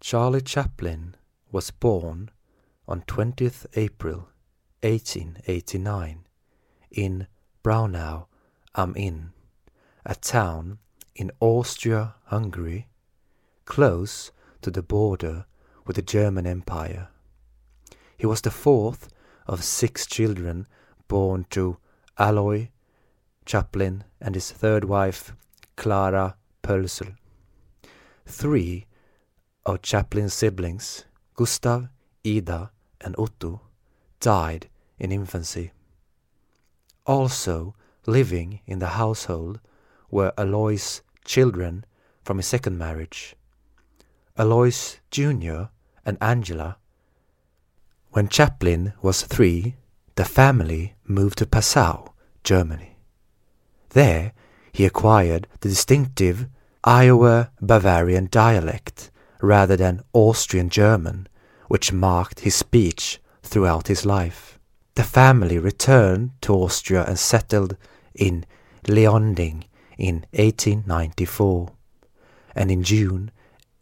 Charlie Chaplin was born on 20th April 1889 in Braunau am Inn, a town in Austria Hungary, close to the border with the German Empire. He was the fourth of six children born to Aloy Chaplin and his third wife, Clara Pölsel. Three of Chaplin's siblings, Gustav, Ida, and Otto, died in infancy. Also living in the household were Alois' children from his second marriage, Alois Jr. and Angela. When Chaplin was three, the family moved to Passau, Germany. There, he acquired the distinctive Iowa Bavarian dialect rather than Austrian German, which marked his speech throughout his life. The family returned to Austria and settled in Leonding in 1894. And in June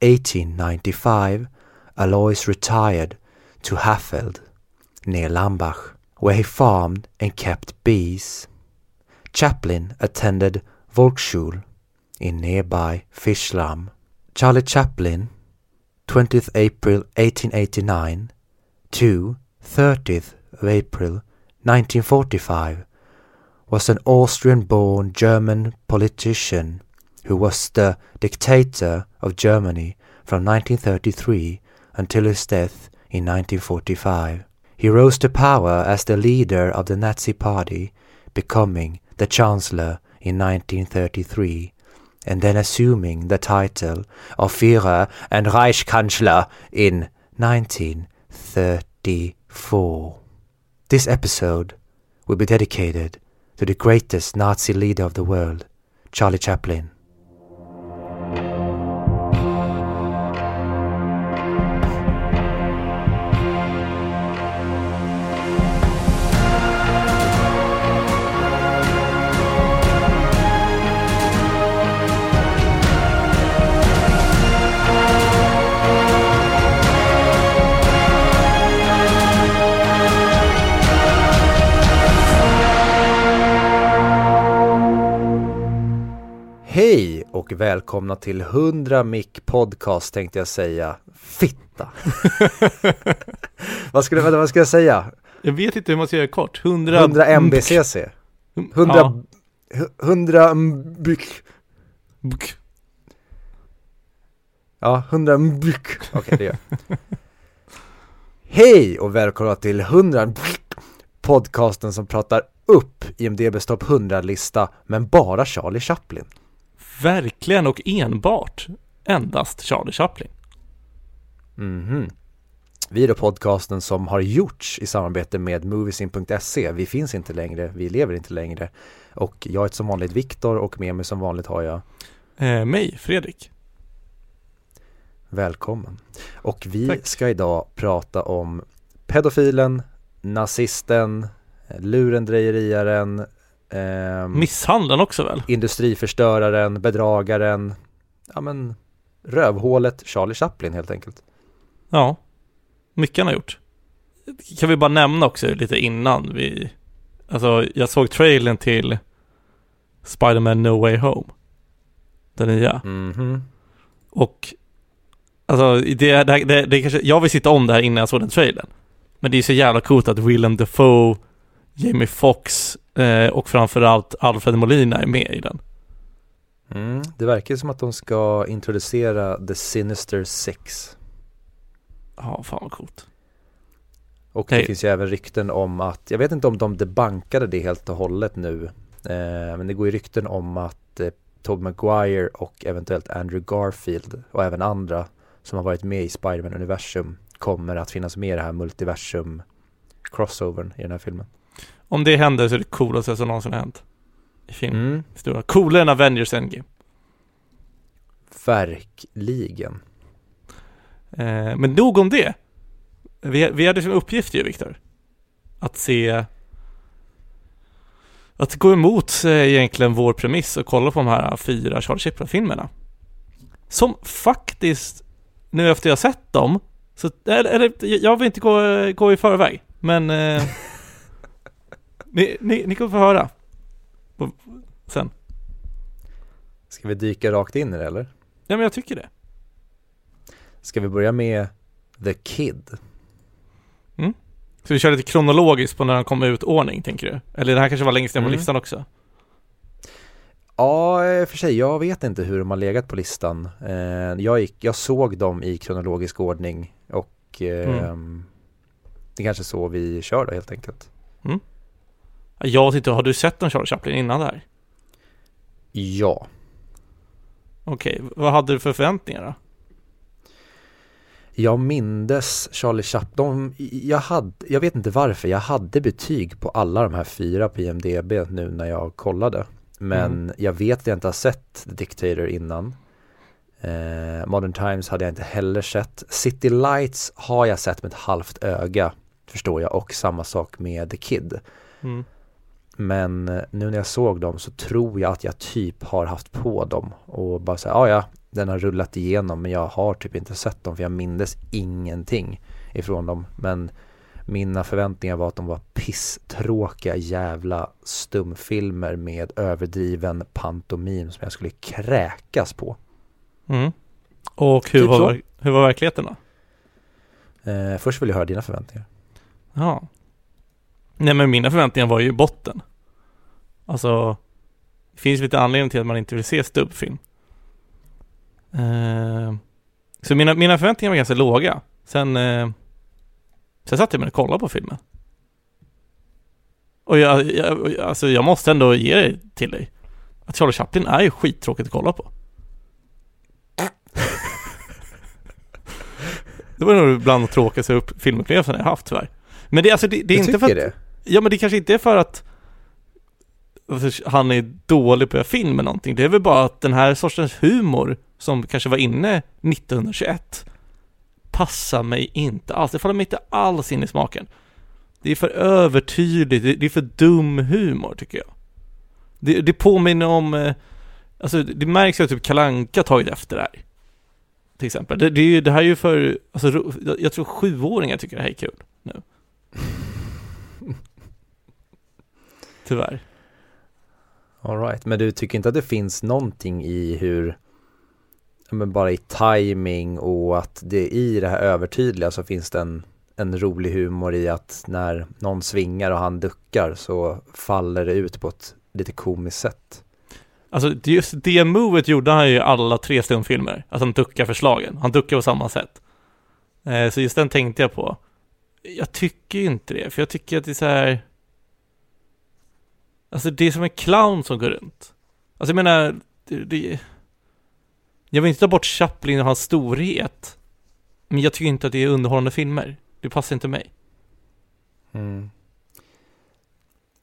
1895, Alois retired to Haffeld, near Lambach, where he farmed and kept bees. Chaplin attended Volksschule in nearby Fischlam. Charlie Chaplin, 20th April 1889 to 30th of April 1945, was an Austrian-born German politician who was the dictator of Germany from 1933 until his death in 1945. He rose to power as the leader of the Nazi Party, becoming the Chancellor in 1933 and then assuming the title of Führer and Reichskanzler in 1934. This episode will be dedicated to the greatest Nazi leader of the world, Charlie Chaplin. Välkomna till 100 Mic Podcast tänkte jag säga. Fitta! vad, skulle, vad ska jag säga? Jag vet inte hur man ska göra kort. 100... 100 MBCC. 100... Ja. 100 mbyk. Ja, 100 mbyk. Okej, det gör. Hej och välkomna till 100 mbyk. Podcasten som pratar upp IMDBs topp 100-lista, men bara Charlie Chaplin. Verkligen och enbart endast Charlie Chaplin. Mhm. Vi är då podcasten som har gjorts i samarbete med Moviesin.se. Vi finns inte längre, vi lever inte längre. Och jag heter som vanligt Viktor och med mig som vanligt har jag Eh, mig, Fredrik. Välkommen. Och vi Tack. ska idag prata om pedofilen, nazisten, lurendrejeriaren, ehm, Misshandeln också väl? industriförstöraren, bedragaren, ja men rövhålet Charlie Chaplin helt enkelt. Ja. Mycket han har gjort. Kan vi bara nämna också lite innan vi... Alltså, jag såg trailern till Spider-Man No Way Home. Den nya. Mhm. Och alltså, det, det, det, det kanske, jag vill sitta om det här innan jag såg den trailern. Men det är så jävla coolt att Willem Dafoe, Jamie Foxx eh, och framförallt Alfred Molina är med i den. Mm, det verkar som att de ska introducera The Sinister Six. Ja, fan vad coolt. Och det Nej. finns ju även rykten om att, jag vet inte om de debankade det helt och hållet nu. Eh, men det går ju rykten om att eh, Tobey Maguire och eventuellt Andrew Garfield och även andra som har varit med i Spider-Man-universum kommer att finnas med i det här multiversum crossovern i den här filmen. Om det händer så är det coolaste som någonsin har hänt. I film. Mm. Coolare än Avengers Endgame. verkligen. Eh, men nog om det. Vi, vi hade som uppgift ju, Viktor. Att se... Att gå emot eh, egentligen vår premiss och kolla på de här fyra Charlie Chaplin-filmerna. Som faktiskt nu efter jag sett dem, så, eller, eller jag vill inte gå, gå i förväg, men eh, ni, ni, ni kommer få höra sen. Ska vi dyka rakt in i det eller? Ja men jag tycker det. Ska vi börja med The Kid? Så vi kör lite kronologiskt på när han kom ut ordning, tänker du? Eller det här kanske var längst ner på Mm. listan också? Ja, för sig, jag vet inte hur de har legat på listan. Eh, jag, gick, jag såg dem i kronologisk ordning och Mm. det är kanske så vi kör då helt enkelt. Jag inte, har du sett en Charlie Chaplin innan det här? Ja, Okej, vad hade du för förväntningar då? jag mindes Charlie Chaplin. Jag, hade, jag vet inte varför, jag hade betyg på alla de här fyra på IMDB nu när jag kollade. Men Mm. jag vet att jag inte har sett The Dictator innan. Eh, Modern Times hade jag inte heller sett. City Lights har jag sett med ett halvt öga, förstår jag. Och samma sak med The Kid. Mm. Men eh, nu när jag såg dem så tror jag att jag typ har haft på dem och bara säga, ja ja, den har rullat igenom men jag har typ inte sett dem för jag mindes ingenting ifrån dem. Men mina förväntningar var att de var pisstråkiga jävla stumfilmer med överdriven pantomim som jag skulle kräkas på. Mm. Och hur, Typ var, hur var verkligheten då? Eh, först vill jag höra dina förväntningar. Ja. Nej men mina förväntningar var ju botten. Alltså, det finns lite anledning till att man inte vill se stubbfilm. Eh, så mina, mina förväntningar var ganska låga. Sen, eh, sen satt jag mig och kollade på filmen. Och jag, jag, alltså jag måste ändå ge det till dig. Att Charlie Chaplin är ju skittråkigt att kolla på. Det var nog bland de tråkigaste upp, filmupplevelserna jag haft tyvärr. Men det, alltså, det, det är Du inte för att, det? Ja men det kanske inte är för att han är dålig på att göra film eller någonting. Det är väl bara att den här sortens humor som kanske var inne 1921 passar mig inte alls. Det faller mig inte alls in i smaken. Det är för övertydligt, det, är för dum humor tycker jag. Det, det påminner om, eh, alltså det märks ju att typ Kalanka tagit efter det här. Till exempel. Det, det, är ju, det här är ju för, alltså jag tror sjuåringar tycker det här är kul nu. Tyvärr. All right. men du tycker inte att det finns någonting i hur, men bara i timing och att det i det här övertydliga så finns det en, en rolig humor i att när någon svingar och han duckar så faller det ut på ett lite komiskt sätt. Alltså just det movet gjorde han ju i alla tre stumfilmer. Att han duckar förslagen. Han duckar på samma sätt. Eh, så just den tänkte jag på. Jag tycker inte det, för jag tycker att det är så här. Alltså det är som en clown som går runt. Alltså jag menar, det, det, jag vill inte ta bort Chaplin och hans storhet. Men jag tycker inte att det är underhållande filmer. Det passar inte mig. Mm.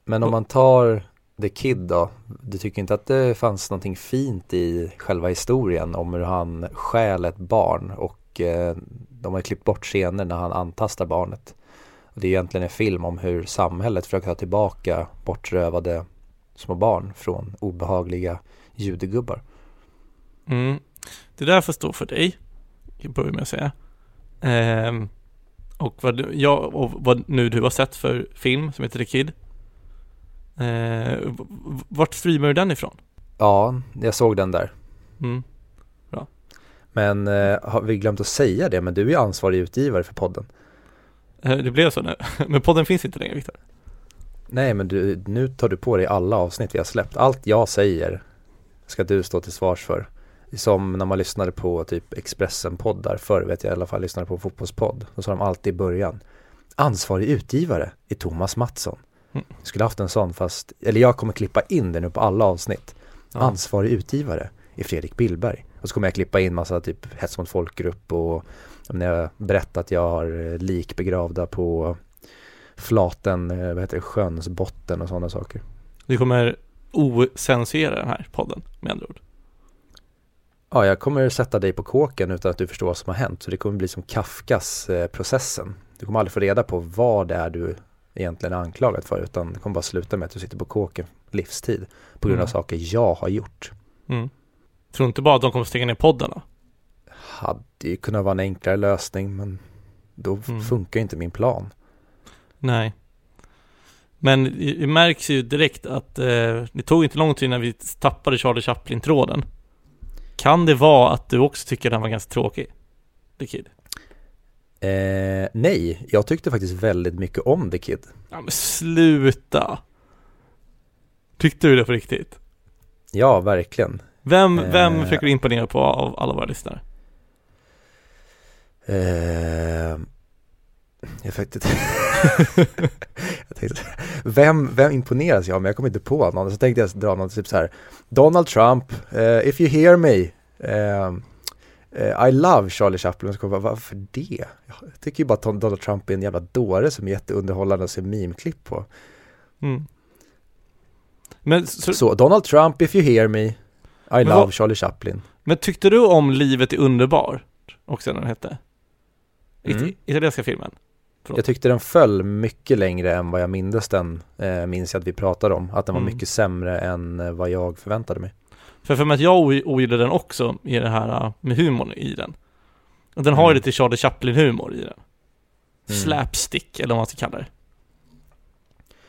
Men om man tar The Kid då, du tycker inte att det fanns någonting fint i själva historien om hur han stjäl ett barn och eh, de har klippt bort scener när han antastar barnet. Och det är egentligen en film om hur samhället försöker ta tillbaka bortrövade små barn från obehagliga judegubbar. Mm. Det där får stå för dig, jag börjar med att säga. Ehm, och, vad, du- ja, och vad nu du har sett för film som heter The Kid. Ehm, vart streamar du den ifrån? Ja, jag såg den där. Mm. Men eh, har vi glömt att säga det, men du är ansvarig utgivare för podden. Eh, Det blev så nu. Men podden finns inte längre, Viktor. Nej men du, nu tar du på dig alla avsnitt vi har släppt. Allt jag säger ska du stå till svars för. Som när man lyssnade på typ Expressen-poddar förr, vet jag i alla fall, lyssnade på en fotbollspodd. Då sa de alltid i början, ansvarig utgivare är Thomas Mattsson. Mm. Jag skulle haft en sån fast, eller jag kommer klippa in det nu på alla avsnitt. Ja. Ansvarig utgivare är Fredrik Billberg. Och så kommer jag klippa in massa typ hets mot folkgrupp och när jag berättat att jag har eh, lik begravda på flaten, eh, vad heter det, sjöns botten och sådana saker. Du kommer ocensurera den här podden, med andra ord. Ja, jag kommer sätta dig på kåken utan att du förstår vad som har hänt. Så det kommer bli som Kafkas eh, processen. Du kommer aldrig få reda på vad det är du egentligen är anklagad för. Utan det kommer bara sluta med att du sitter på kåken livstid. På grund av Mm. saker jag har gjort. Mm. Tror inte bara att de kommer stänga ner podden då? Hade ju kunnat vara en enklare lösning men då Mm. funkar inte min plan. Nej. Men det märks ju direkt att eh, det tog inte lång tid när vi tappade Charlie Chaplin-tråden. Kan det vara att du också tycker den var ganska tråkig? The Kid? Eh, nej, jag tyckte faktiskt väldigt mycket om The Kid. Ja men sluta! Tyckte du det på riktigt? Ja, verkligen. Vem, vem Eh. försöker du imponera på av alla våra lyssnare? Eh, jag jag tänkte, vem, vem imponeras jag av? Men jag kommer inte på någon. Så tänkte jag dra någon typ så här. Donald Trump, eh, if you hear me. eh, eh, I love Charlie Chaplin. Så kommer jag bara, varför det? Jag tycker ju bara att Donald Trump är en jävla dåre som är jätteunderhållande att se meme-klipp på. Mm. Men, så, Så Donald Trump, if you hear me. I love vad- Charlie Chaplin. men tyckte du om Livet är underbart? Också den hette? Mm. It- Italienska filmen? Förlåt. Jag tyckte den föll mycket längre än vad jag mindes den, eh, minns jag att vi pratade om. Att den var Mm. mycket sämre än eh, vad jag förväntade mig. För för mig att jag ogillade den också i det här uh, med humorn i den. Och den har ju Mm. lite Charlie Chaplin-humor i den. Mm. Slapstick, eller vad man ska kalla det.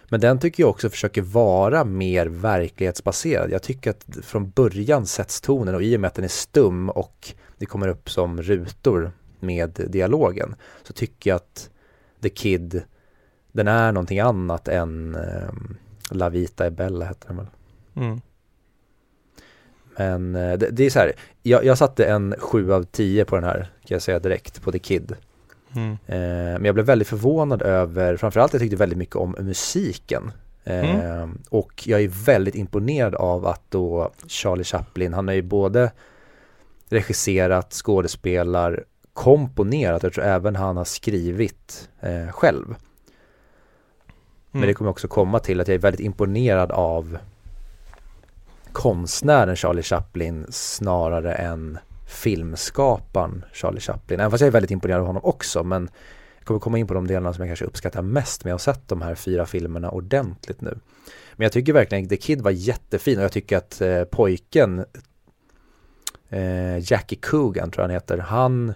Men den tycker jag också försöker vara mer verklighetsbaserad. Jag tycker att från början sätts tonen och i och med att den är stum och det kommer upp som rutor med dialogen så tycker jag att The Kid, den är någonting annat än eh, La Vita e Bella hette den väl. Mm. Men eh, det, det är så här, jag, jag satte en 7 av 10 på den här, kan jag säga direkt, på The Kid. Mm. Eh, men jag blev väldigt förvånad över, framförallt jag tyckte väldigt mycket om musiken. Eh, Och jag är väldigt imponerad av att då Charlie Chaplin, han har ju både regisserat, skådespelar, komponerat, jag tror även han har skrivit eh, själv. Men Mm. det kommer också komma till att jag är väldigt imponerad av konstnären Charlie Chaplin snarare än filmskaparen Charlie Chaplin. Även fast jag är väldigt imponerad av honom också men jag kommer komma in på de delarna som jag kanske uppskattar mest med att ha sett de här fyra filmerna ordentligt nu. Men jag tycker verkligen The Kid var jättefin och jag tycker att eh, pojken eh, Jackie Coogan tror jag han heter, han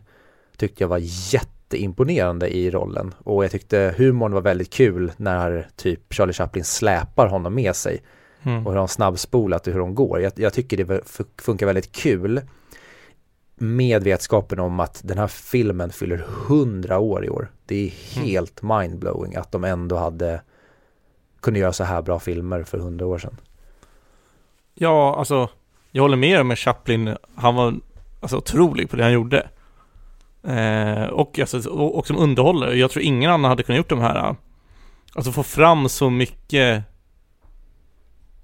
tyckte jag var jätteimponerande i rollen och jag tyckte humorn var väldigt kul när typ Charlie Chaplin släpar honom med sig Mm. och hur de snabbspolat och hur de går. Jag, jag tycker det funkar väldigt kul med vetskapen om att den här filmen fyller 100 år i år. Det är helt mindblowing att de ändå hade kunde göra så här bra filmer för 100 år sedan. Ja, alltså jag håller med med Chaplin. Han var alltså otrolig på det han gjorde. Eh, och, alltså, och, och som underhållare. Jag tror ingen annan hade kunnat gjort de här. Alltså få fram så mycket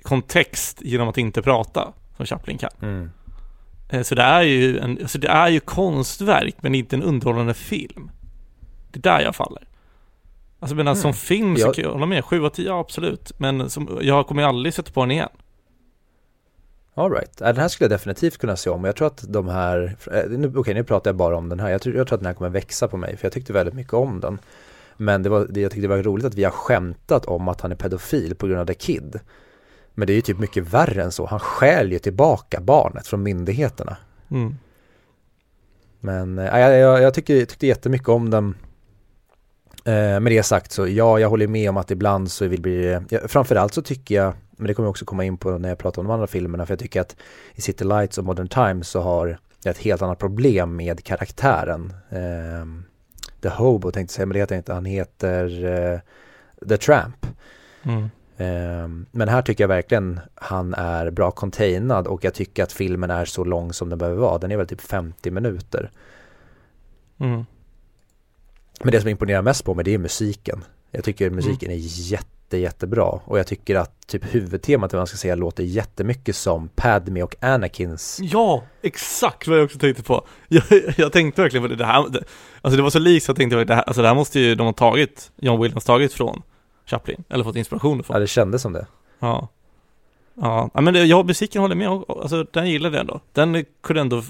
kontext genom att inte prata som Chaplin kan. Mm. Eh, så det är ju en, alltså det är ju konstverk men inte en underhållande film. Det är där jag faller. Alltså men som Mm. film så Jag- kan jag hålla med, 7 av 10, ja, absolut. Men som, jag kommer ju aldrig sätta på den igen. All right. Ja, Den här skulle jag definitivt kunna se om. Jag tror att de här, eh, nu, okej nu pratar jag bara om den här. Jag tror, jag tror att den här kommer växa på mig för jag tyckte väldigt mycket om den. Men det var, det, jag tyckte det var roligt att vi har skämtat om att han är pedofil på grund av The Kid. Men det är ju typ mycket värre än så. Han stjäl ju tillbaka barnet från myndigheterna. Mm. Men äh, jag, jag, jag tycker, tyckte jättemycket om den. Eh, med det sagt så ja, jag håller med om att ibland så vill bli, ja, framförallt så tycker jag, men det kommer jag också komma in på när jag pratar om de andra filmerna, för jag tycker att i City Lights och Modern Times så har jag ett helt annat problem med karaktären. Eh, The Hobo tänkte jag säga, men det heter inte, han heter eh, The Tramp. Mm. Ehm, Men här tycker jag verkligen han är bra containad och jag tycker att filmen är så lång som den behöver vara. Den är väl typ 50 minuter. Mm. Men det som imponerar mest på mig det är musiken. Jag tycker musiken är jätte, jättebra och jag tycker att typ huvudtemat, vad man ska säga, låter jättemycket som Padme och Anakins. Ja, exakt vad jag också tänkte på. Jag, jag tänkte verkligen på det, det här, det, alltså det var så likt så jag tänkte, det här, alltså det här måste ju de ha tagit, John Williams tagit från Chaplin, eller fått inspiration Ja, från. det kändes som det. Ja. Ja, ja men det, ja, musiken håller med, alltså den gillade jag ändå. Den kunde ändå,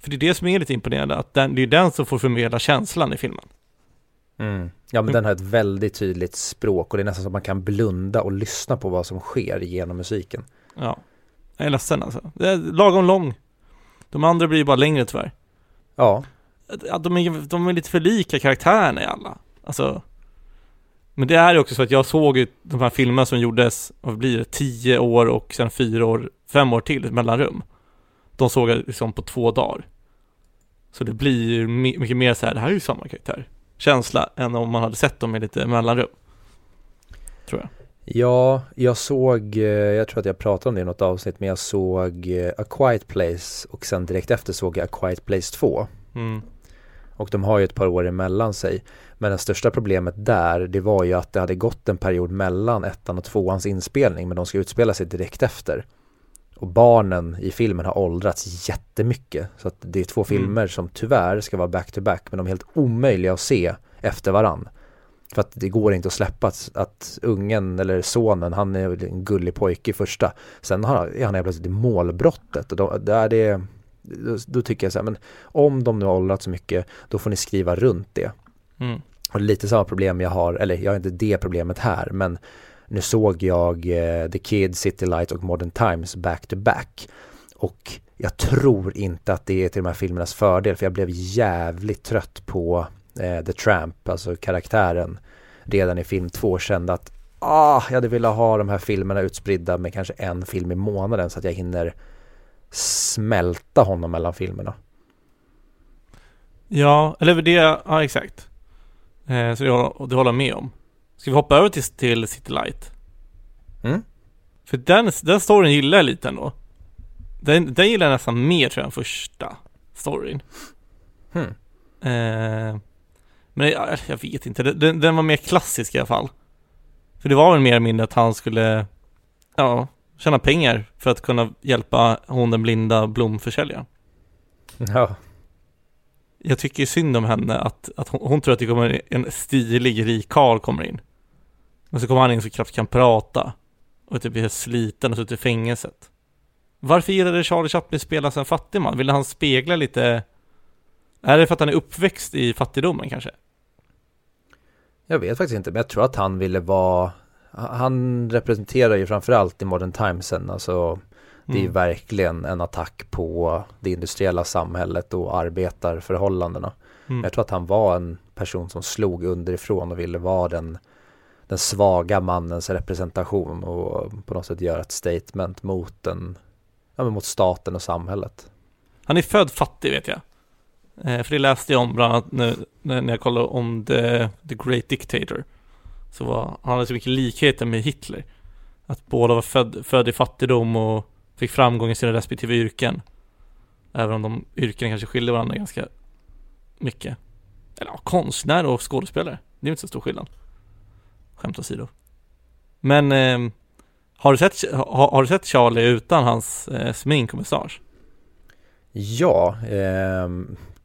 för det är det som är lite imponerande, att den, det är den som får förmedla känslan i filmen. Mm. Ja, men den har ett väldigt tydligt språk och det är nästan så att man kan blunda och lyssna på vad som sker genom musiken. Ja. Jag är ledsen alltså. Det är lagom lång. De andra blir ju bara längre tyvärr. Ja, de är, de är lite för lika karaktärerna i alla. Alltså, men det är ju också så att jag såg ju de här filmerna som gjordes, vad blir det, tio år och sen fyra år, fem år till mellanrum. De såg jag liksom på två dagar. Så det blir ju mycket mer så här, det här är ju samma karaktär. Känsla än om man hade sett dem i lite mellanrum. Tror jag. Ja, jag såg, eh, jag tror att jag pratade om det i något avsnitt, men jag såg eh, A Quiet Place och sen direkt efter såg jag A Quiet Place 2. Mm. Och de har ju ett par år emellan sig. Men det största problemet där, det var ju att det hade gått en period mellan ettan och tvåans inspelning, men de ska utspela sig direkt efter. Och barnen i filmen har åldrats jättemycket. Så att det är två Mm. filmer som tyvärr ska vara back-to-back, men de är helt omöjliga att se efter varann. För att det går inte att släppa att, att ungen eller sonen, han är en gullig pojke i första. Sen har, är han helt plötsligt i målbrottet och då, där det, då, då tycker jag så här, men om de nu har åldrats så mycket, då får ni skriva runt det. Mm. Och det är lite samma problem jag har, eller jag har inte det problemet här, men nu såg jag eh, The Kid, City Light och Modern Times back to back. Och jag tror inte att det är till de här filmernas fördel, för jag blev jävligt trött på eh, The Tramp, alltså karaktären, redan i film två kände att ah, jag hade velat ha de här filmerna utspridda med kanske en film i månaden så att jag hinner smälta honom mellan filmerna. Ja, eller det, ja exakt. Eh, så det, det håller jag med om. Ska vi hoppa över till, till City Light? Mm? För den, den storyn gillar jag lite ändå. Den, den gillar jag nästan mer tror jag än första storyn. Hmm. Eh, men jag, jag vet inte, den, den var mer klassisk i alla fall. För det var väl mer eller mindre att han skulle, ja, tjäna pengar för att kunna hjälpa hon den blinda blomförsäljaren. Ja, Jag tycker synd om henne att, att hon, hon tror att det kommer en stilig rik karl kommer in. Och så kommer han in så knappt kan prata. Och typ helt sliten och suttit i fängelset. Varför gillade Charlie Chaplin spela som en fattig man? Ville han spegla lite... Är det för att han är uppväxt i fattigdomen kanske? Jag vet faktiskt inte, men jag tror att han ville vara Han representerar ju framförallt i Modern Timesen, alltså Det är ju Mm. verkligen en attack på det industriella samhället och arbetarförhållandena. Mm. Jag tror att han var en person som slog underifrån och ville vara den den svaga mannens representation och på något sätt göra ett statement mot den, ja, men mot staten och samhället. Han är född fattig vet jag. Eh, för det läste jag om bland annat nu, när när jag kollade om The, the Great Dictator. Så var, han hade så mycket likheter med Hitler. Att båda var född, född i fattigdom och fick framgång i sina respektive yrken. Även om de yrkena kanske skiljer varandra ganska mycket. Eller ja, konstnär och skådespelare. Det är inte så stor skillnad. Skämt åsido. Men ehm, har, du sett, har, har du sett Charlie utan hans eh, smink och mustasch? Ja, eh,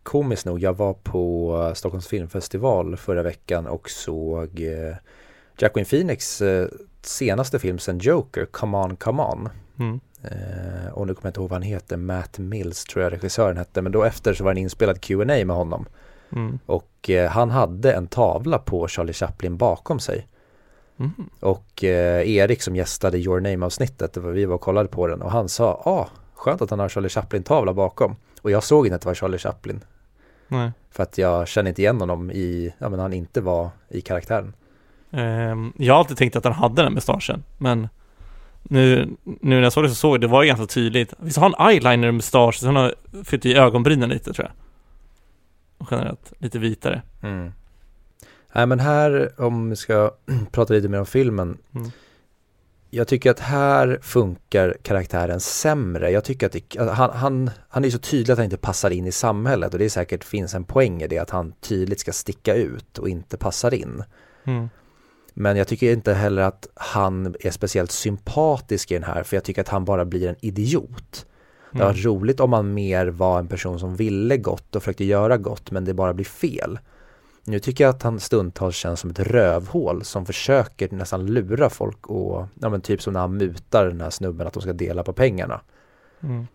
komiskt nog, jag var på Stockholms filmfestival förra veckan och såg eh, Jacqueline Phoenix eh, senaste film sen Joker, Come On Come On. Mm. Eh, och nu kommer jag inte ihåg vad han heter, Matt Mills tror jag regissören hette, men då efter så var det en inspelad Q&A med honom. Mm. Och eh, han hade en tavla på Charlie Chaplin bakom sig. Mm. Och eh, Erik som gästade Your Name-avsnittet, det var vi var och kollade på den och han sa, ah, skönt att han har Charlie Chaplin-tavla bakom. Och jag såg inte att det var Charlie Chaplin. Nej. För att jag kände inte igen honom i, ja men han inte var i karaktären. Ehm, jag har alltid tänkt att han hade den mustaschen, men nu, nu när jag såg det så såg jag det var ju ganska tydligt. Visst har han eyeliner mustasch, så han har fyllt i ögonbrynen lite tror jag. Och generellt lite vitare. Mm. Nej men här, om vi ska prata lite mer om filmen. Mm. Jag tycker att här funkar karaktären sämre. Jag tycker att det, han, han, han är så tydlig att han inte passar in i samhället och det är säkert finns en poäng i det att han tydligt ska sticka ut och inte passar in. Mm. Men jag tycker inte heller att han är speciellt sympatisk i den här för jag tycker att han bara blir en idiot. Det Mm. var roligt om han mer var en person som ville gott och försökte göra gott men det bara blir fel. Nu tycker jag att han stundtals känns som ett rövhål som försöker nästan lura folk och ja men typ som när han mutar den här snubben att de ska dela på pengarna. Mm.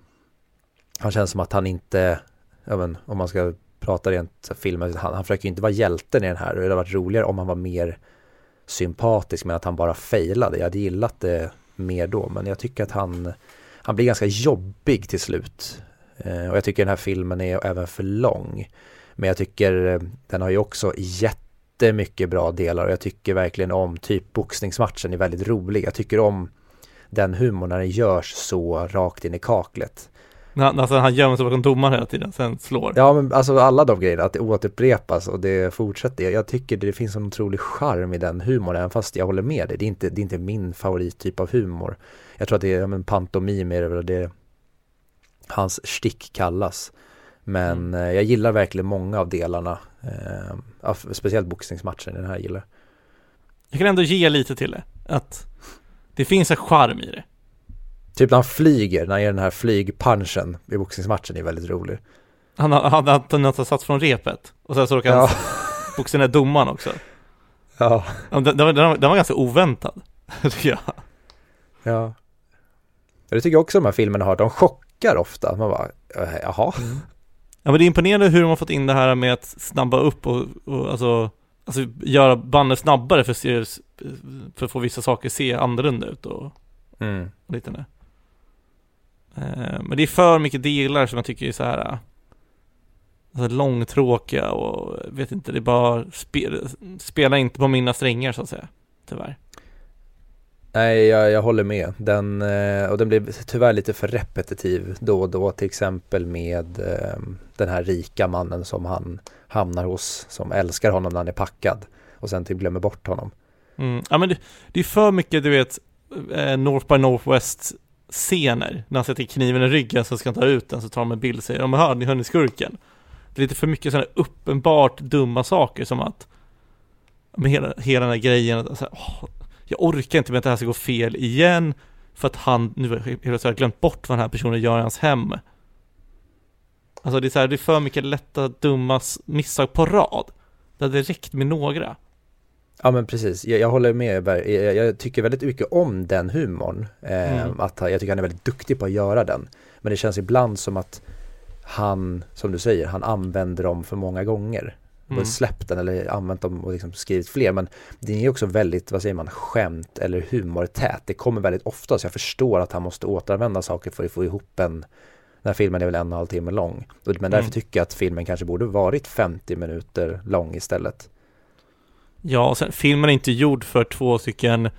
Han känns som att han inte, ja men om man ska prata rent filmen, han, han försöker ju inte vara hjälten i den här det hade varit roligare om han var mer sympatisk men att han bara failade. Jag hade gillat det mer då men jag tycker att han, han blir ganska jobbig till slut. Eh, och jag tycker den här filmen är även för lång. Men jag tycker eh, den har ju också jättemycket bra delar och jag tycker verkligen om typ boxningsmatchen är väldigt rolig. Jag tycker om den humorn när den görs så rakt in i kaklet. När, alltså han gömmer sig bakom domaren hela tiden, sen slår. Ja men alltså alla de grejerna, att det återupprepas och det fortsätter. Jag tycker det finns en otrolig charm i den humorn, även fast jag håller med dig. Det är inte, det är inte min favorittyp av humor. Jag tror att det är ja, en pantomim är det väl det hans stick kallas. Men mm. Eh, jag gillar verkligen många av delarna. Eh, speciellt boxningsmatchen, den här gillar jag. kan ändå ge lite till det. Att det finns en charm i det. Typ när han flyger, när han gör den här flygpunchen i boxningsmatchen är väldigt rolig. Han har, han har något satt från repet och sen så råkar han boxa ner domaren också. Ja. Den, den, var, den var ganska oväntad, tycker jag. Ja. Det tycker jag också de här filmerna har, de chockar ofta. Man bara, jaha. Mm. Ja men det är imponerande hur de har fått in det här med att snabba upp och, och alltså, alltså göra bandet snabbare för, för att få vissa saker se annorlunda ut och, mm. och liknande. Eh, men det är för mycket delar som jag tycker är så här alltså långtråkiga och vet inte, det är bara spe, spela inte på mina strängar så att säga. Tyvärr. Nej, jag, jag håller med. Den, eh, och den blir tyvärr lite för repetitiv då och då, till exempel med ehm, den här rika mannen som han hamnar hos, som älskar honom när han är packad och sen typ glömmer bort honom. Mm. Ja men det, det är för mycket, du vet, eh, North by Northwest scener när han sätter kniven i ryggen så ska han ta ut den så tar de en bild och säger om hör ni, hör ni skurken? Det är lite för mycket sådana uppenbart dumma saker som att med hela, hela den här grejen, alltså, åh, jag orkar inte med att det här ska gå fel igen för att han nu har glömt bort vad den här personen gör i hans hem. Alltså det är så här, det är för mycket lätta, dumma misstag på rad. Det hade räckt med några. Ja men precis, jag, jag håller med jag, jag, tycker väldigt mycket om den humorn. Eh, mm. att, jag tycker han är väldigt duktig på att göra den. Men det känns ibland som att han, som du säger, han använder dem för många gånger. Mm. Släppt den eller använt dem och liksom skrivit fler. Men det är också väldigt, vad säger man, skämt eller humortät. Det kommer väldigt ofta så jag förstår att han måste återanvända saker för att få ihop en den här filmen är väl en och en halv timme lång. Men därför mm. tycker jag att filmen kanske borde varit 50 minuter lång istället. Ja, och sen filmen är inte gjord för två stycken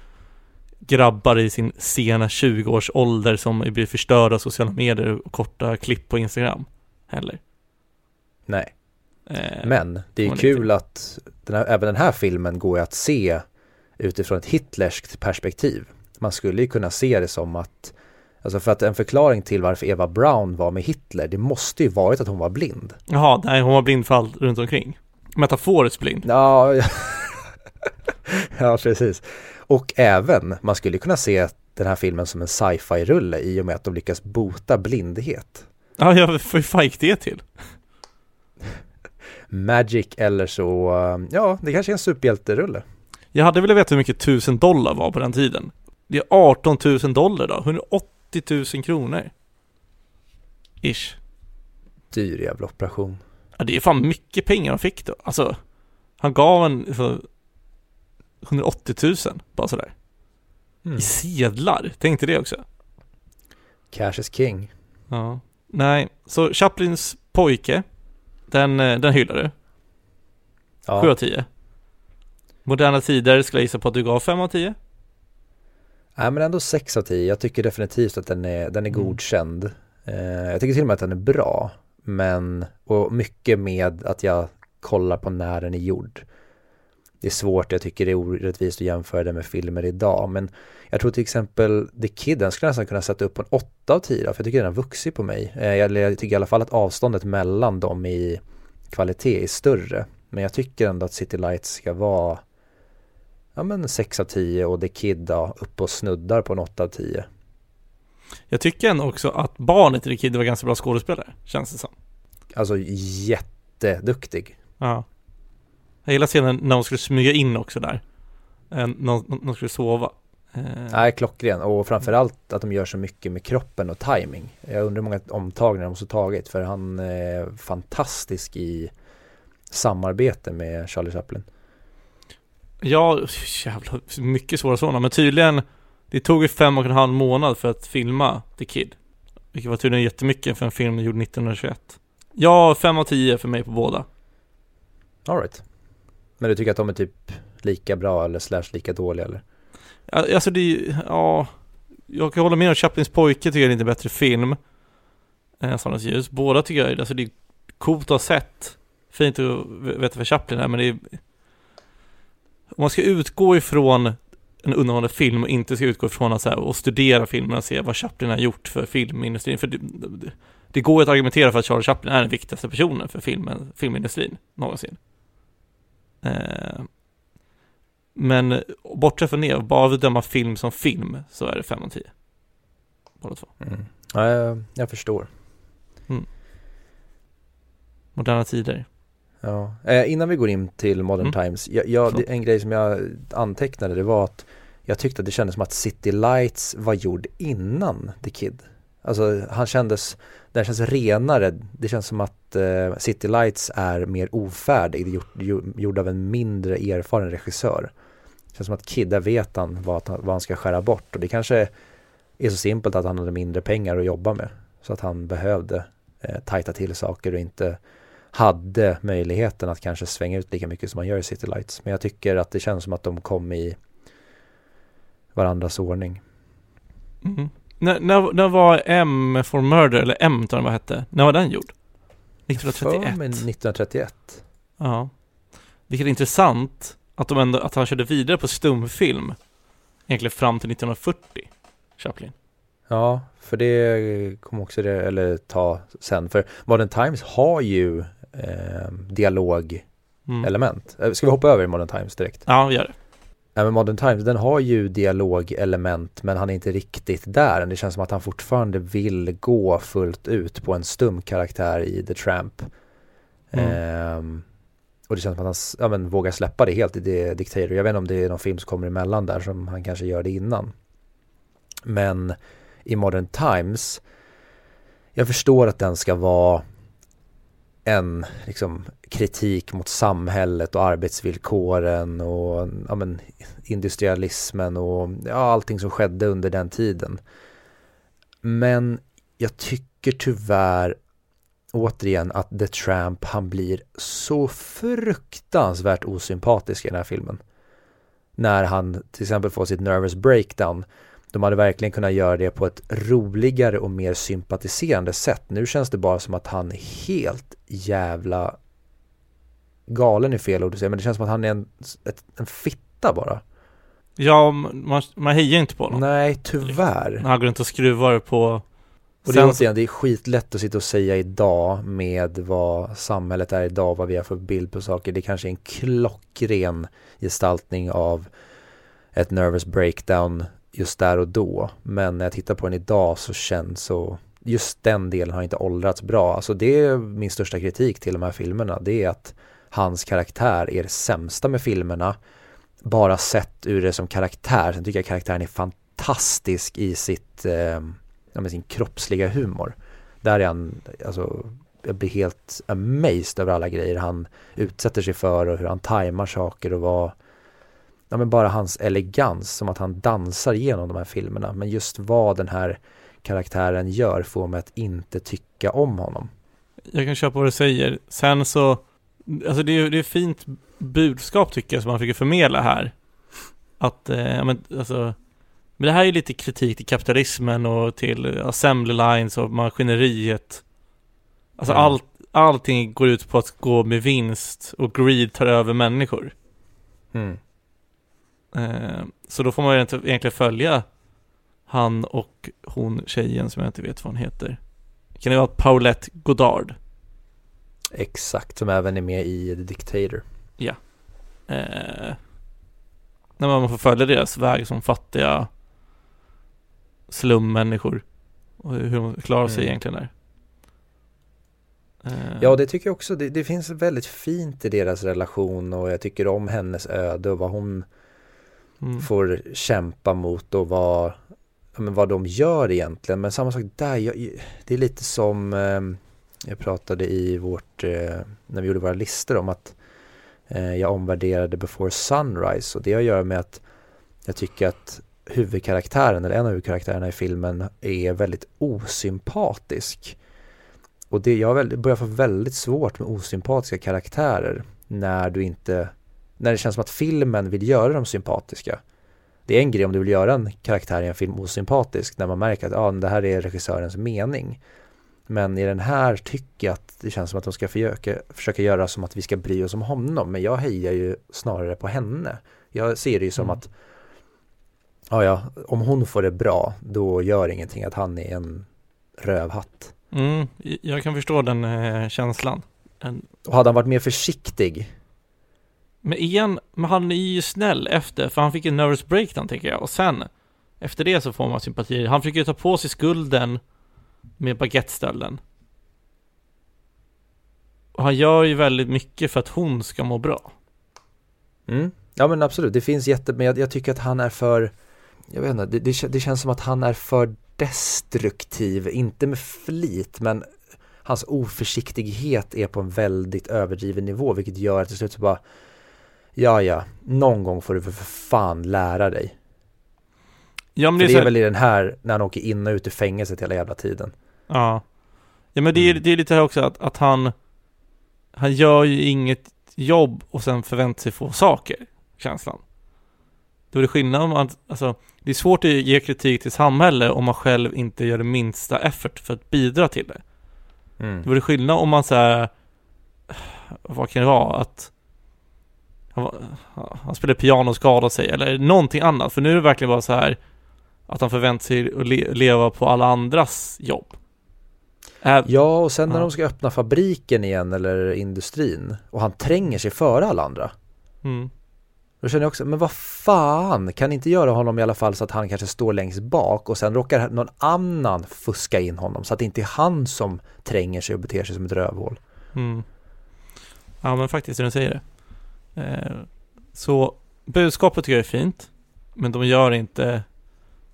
grabbar i sin sena 20-års ålder som blir förstörda av sociala medier och korta klipp på Instagram heller. Nej. Eh, Men det är kul att den här, även den här filmen går att se utifrån ett hitlerskt perspektiv. Man skulle ju kunna se det som att Alltså för att en förklaring till varför Eva Brown var med Hitler, det måste ju varit att hon var blind. Jaha, nej hon var blind för allt runt omkring. Metaforiskt blind. Ja, ja, precis. Och även, man skulle kunna se den här filmen som en sci-fi-rulle i och med att de lyckas bota blindhet. Ja, jag får ju gick det till? Magic eller så, ja, det kanske är en superhjälterulle. Jag hade velat veta hur mycket tusen dollar var på den tiden. Det är 18 000 dollar då, 180 000 kronor. Ish. Dyr jävla operation. Ja, det är fan mycket pengar han fick då. Alltså, han gav en, alltså, 180 000 bara sådär. Mm. I sedlar, tänkte det också. Cash is king. Ja. Nej, så Chaplins pojke, den, eh, den hyllar du? Ja. 7 av 10. Moderna tider skulle jag gissa på att du gav 5 av 10? Nej men ändå 6 av 10. Jag tycker definitivt att den är, den är mm. godkänd. Eh, jag tycker till och med att den är bra. Men, och mycket med att jag kollar på när den är gjord det är svårt, jag tycker det är orättvist att jämföra det med filmer idag. Men jag tror till exempel The Kid, den skulle jag nästan kunna sätta upp på en 8 av 10 för jag tycker den har vuxit på mig. Eh, jag, tycker i alla fall att avståndet mellan dem i kvalitet är större. Men jag tycker ändå att City Lights ska vara ja men 6 av 10 och The Kid då, upp och snuddar på en 8 av 10. Jag tycker ändå också att barnet i The Kid var ganska bra skådespelare, känns det som. Alltså jätteduktig. Ja. Jag gillar scenen när hon skulle smyga in också där. Eh, när hon skulle sova. Eh, Nej, klockren. Och framförallt att de gör så mycket med kroppen och timing. Jag undrar hur många omtagningar de måste tagit. För han är fantastisk i samarbete med Charlie Chaplin. Ja, jävla mycket svåra sådana. Men tydligen, det tog ju fem och en halv månad för att filma The Kid. Vilket var tydligen jättemycket för en film gjord 1921. Ja, fem av tio för mig på båda. Alright. Men du tycker att de är typ lika bra eller slash lika dåliga eller? Alltså det är ju- ja, jag kan hålla med om Chaplins pojke tycker jag är en lite bättre film. Än Sannas ljus. Båda tycker jag, alltså det är coolt att ha sett. Fint att veta för Chaplin här men det är... Om man ska utgå ifrån en underhållande film och inte ska utgå ifrån att så här, och studera filmen och se vad Chaplin har gjort för filmindustrin. För det, det, det går ju att argumentera för att Charlie Chaplin är den viktigaste personen för filmen, filmindustrin någonsin. Eh, men bortsett från det, bara vi döma film som film så är det 5 av 10. Båda två. Mm. Ja, jag, jag förstår. Moderna tider. Ja. Eh, innan vi går in till Modern Mm. Times, jag, jag, en grej som jag antecknade det var att jag tyckte att det kändes som att City Lights var gjord innan The Kid. Alltså han kändes, den känns renare, det känns som att eh, City Lights är mer ofärdig, det är gjort, gjord av en mindre erfaren regissör. Det känns som att Kid, där vet han vad, han vad han ska skära bort och det kanske är så simpelt att han hade mindre pengar att jobba med. Så att han behövde eh, tajta till saker och inte hade möjligheten att kanske svänga ut lika mycket som man gör i City Lights. Men jag tycker att det känns som att de kom i varandras ordning. Mm. När, när, när var M for Murder, eller M tror jag vad hette, när var den gjord? För 1931? mig 1931. Ja. Vilket är intressant att, de ändå, att han körde vidare på stumfilm egentligen fram till 1940, Chaplin. Ja, för det kom också det, eller ta sen. För Modern Times har ju eh, dialogelement. Mm. Eh, Ska vi hoppa över i Modern Times direkt? Ja, vi gör det. Men Modern Times, den har ju dialogelement men han är inte riktigt där. Det känns som att han fortfarande vill gå fullt ut på en stum karaktär i The Tramp. Mm. Ehm, och det känns som att han ja, men, vågar släppa det helt i The Dictator. Jag vet inte om det är någon film som kommer emellan där som han kanske gör det innan. Men i Modern Times, jag förstår att den ska vara en liksom, kritik mot samhället och arbetsvillkoren och ja, men, industrialismen och ja, allting som skedde under den tiden. Men jag tycker tyvärr återigen att The Tramp han blir så fruktansvärt osympatisk i den här filmen. När han till exempel får sitt nervous breakdown. De hade verkligen kunnat göra det på ett roligare och mer sympatiserande sätt. Nu känns det bara som att han är helt jävla galen i fel ord att säga, men det känns som att han är en, ett, en fitta bara. Ja, man, man hejar inte på honom. Nej, tyvärr. Han går runt och skruvar på... Och det är återigen, det är skitlätt att sitta och säga idag med vad samhället är idag, vad vi har för bild på saker. Det kanske är en klockren gestaltning av ett nervous breakdown just där och då. Men när jag tittar på den idag så känns så, just den delen har inte åldrats bra. Alltså det är min största kritik till de här filmerna. Det är att hans karaktär är det sämsta med filmerna. Bara sett ur det som karaktär. Sen tycker jag karaktären är fantastisk i sitt eh, ja, med sin kroppsliga humor. Där är han, alltså, jag blir helt amazed över alla grejer han utsätter sig för och hur han tajmar saker och vad, ja men bara hans elegans, som att han dansar genom de här filmerna. Men just vad den här karaktären gör får mig att inte tycka om honom. Jag kan köpa vad du säger. Sen så, alltså det är, det är fint budskap tycker jag som man försöker förmedla här. Att, eh, men alltså, men det här är lite kritik till kapitalismen och till assembly lines och maskineriet. Alltså Mm. allt, allting går ut på att gå med vinst och greed tar över människor. Mm. Eh, så då får man ju inte egentligen följa han och hon tjejen som jag inte vet vad hon heter. Kan det vara Paulette Goddard? Exakt, som även är med i The Dictator. Eh, när man får följa deras väg som fattiga slummänniskor. Och hur de klarar sig Mm. egentligen där. Eh, Ja, det tycker jag också. Det, det finns väldigt fint i deras relation och jag tycker om hennes öde och vad hon mm. får kämpa mot och vad, men vad de gör egentligen. Men samma sak där, jag, det är lite som eh, jag pratade i vårt, eh, när vi gjorde våra listor om att eh, jag omvärderade Before Sunrise och det har att göra med att jag tycker att huvudkaraktären, eller en av huvudkaraktärerna i filmen är väldigt osympatisk. Och det, jag har väldigt, börjar få väldigt svårt med osympatiska karaktärer när du inte, när det känns som att filmen vill göra dem sympatiska. Det är en grej om du vill göra en karaktär i en film osympatisk när man märker att ah, det här är regissörens mening. Men i den här tycker jag att det känns som att de ska försöka, försöka göra som att vi ska bry oss om honom. Men jag hejar ju snarare på henne. Jag ser det ju som mm. att ja, ja, om hon får det bra, då gör ingenting att han är en rövhatt. Mm, jag kan förstå den eh, känslan. En... Och hade han varit mer försiktig? Men igen, men han är ju snäll efter, för han fick en nervous breakdown tänker jag. Och sen, efter det så får man sympatier. Han försöker ta på sig skulden med baguettestölden. Och han gör ju väldigt mycket för att hon ska må bra. Mm. Ja men absolut, det finns jätte, men jag, jag tycker att han är för, jag vet inte, det, det, det, känns som att han är för destruktiv, inte med flit, men hans oförsiktighet är på en väldigt överdriven nivå, vilket gör att till slut så bara, ja ja, någon gång får du för fan lära dig. Ja, men det, är, det är väl i den här, när han åker in och ut ur fängelset hela jävla tiden. Ja. Ja men det är, mm. det är lite här också att, att han, han gör ju inget jobb och sen förväntar sig få saker, känslan. Då är det skillnad om man, alltså, det är svårt att ge kritik till samhälle om man själv inte gör det minsta effort för att bidra till det. Mm. Då är det skillnad om man säger vad kan det vara, att han, han spelar piano och skadar sig eller någonting annat. För nu är det verkligen bara så här att han förväntar sig att le leva på alla andras jobb. Äh, ja, och sen när ja. de ska öppna fabriken igen eller industrin och han tränger sig före alla andra. Mm. Då känner jag också, men vad fan, kan inte göra honom i alla fall så att han kanske står längst bak och sen råkar någon annan fuska in honom så att det inte är han som tränger sig och beter sig som ett rövhål. Mm. Ja men faktiskt, när du säger det. Eh, så budskapet tycker jag är fint, men de gör inte,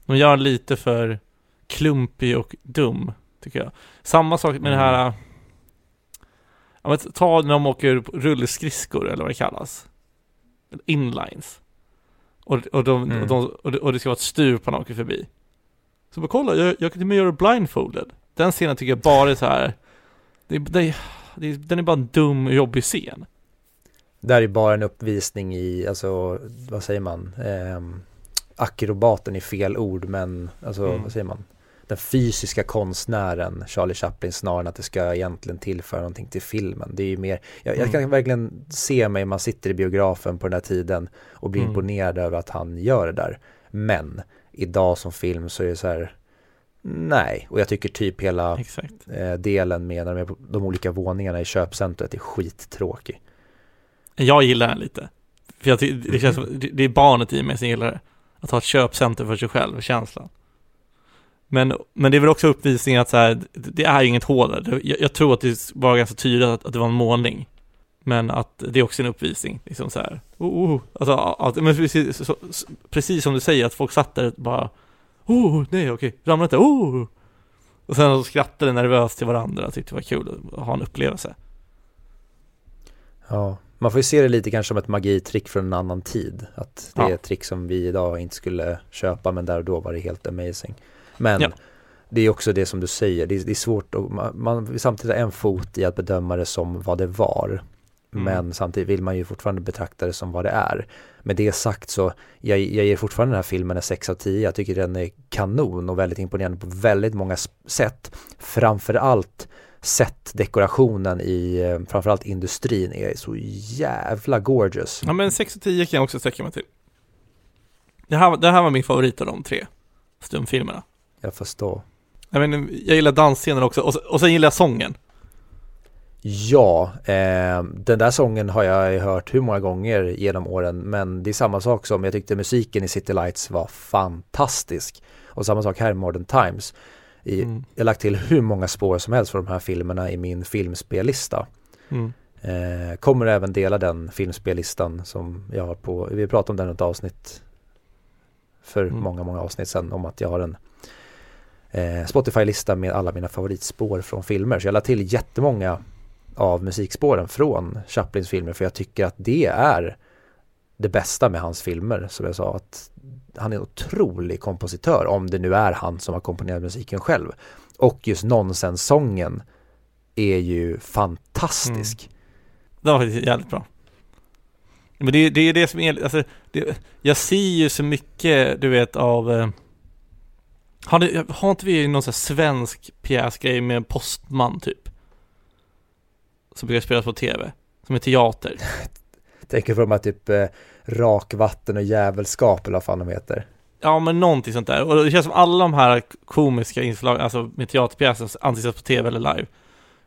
de gör lite för klumpig och dum, tycker jag. Samma sak med mm. det här, ja, men ta när de åker rullskridskor eller vad det kallas inlines. Och, och, de, mm. och, de, och, det, och, det ska vara ett stup han åker förbi. Så bara kolla, jag, jag kan till och med göra blindfolded. Den scenen tycker jag bara är så här. Det, det, det, den är bara en dum och jobbig scen. Det här är bara en uppvisning i, alltså vad säger man, eh, akrobaten är fel ord men alltså mm. vad säger man, den fysiska konstnären Charlie Chaplin snarare än att det ska egentligen tillföra någonting till filmen. Det är ju mer, jag, jag kan mm. verkligen se mig, man sitter i biografen på den här tiden och blir mm. imponerad över att han gör det där. Men idag som film så är det så här, nej, och jag tycker typ hela eh, delen med de, de olika våningarna i köpcentret är skittråkig. Jag gillar den lite. För jag, det känns som, det är barnet i mig som gillar det. Att ha ett köpcenter för sig själv, känslan. Men, men det är väl också uppvisningen att så här, det är ju inget hål där. Jag, jag, tror att det var ganska tydligt att, att, det var en målning. Men att det är också en uppvisning, liksom så här. Oh, oh. Alltså, att, men precis, så, precis som du säger, att folk satt där och bara Oh, nej okej, ramlade inte, oh! Och sen så skrattade nervöst till varandra tyckte det var kul att ha en upplevelse. Ja, man får ju se det lite kanske som ett magitrick från en annan tid. Att det ja. är ett trick som vi idag inte skulle köpa men där och då var det helt amazing. Men ja. det är också det som du säger, det är, det är svårt att, man, man samtidigt har en fot i att bedöma det som vad det var. Mm. Men samtidigt vill man ju fortfarande betrakta det som vad det är. Med det sagt så, jag, jag ger fortfarande den här filmen en 6 av 10. Jag tycker den är kanon och väldigt imponerande på väldigt många sätt. Framförallt dekorationen i eh, framförallt industrin är så jävla gorgeous. Ja men 6 av 10 kan jag också sträcka mig till. Det här, det här var min favorit av de tre stumfilmerna. Jag förstår. Jag, men, jag gillar dansscenen också och, och sen gillar jag sången. Ja, eh, den där sången har jag hört hur många gånger genom åren men det är samma sak som jag tyckte musiken i City Lights var fantastisk. Och samma sak här i Modern Times. I, mm. Jag har lagt till hur många spår som helst från de här filmerna i min filmspellista. Mm. Eh, kommer även dela den filmspellistan som jag har på, vi pratade om den i ett avsnitt för mm. många, många avsnitt sedan om att jag har en eh, Spotify-lista med alla mina favoritspår från filmer. Så jag la till jättemånga av musikspåren från Chaplins filmer för jag tycker att det är det bästa med hans filmer som jag sa att han är en otrolig kompositör om det nu är han som har komponerat musiken själv. Och just nonsenssången är ju fantastisk. Mm. Det var faktiskt jävligt bra. Men det, det är det som är, alltså, det, jag ser ju så mycket, du vet, av eh, har, har inte vi någon sån här svensk pjäsgrej med postman typ? Som brukar spelas på tv, som är teater. Tänker på de här typ eh, rakvatten och djävulskap eller vad fan de heter. Ja men någonting sånt där. Och det känns som alla de här komiska inslagen, alltså med teaterpjäser anses på tv eller live.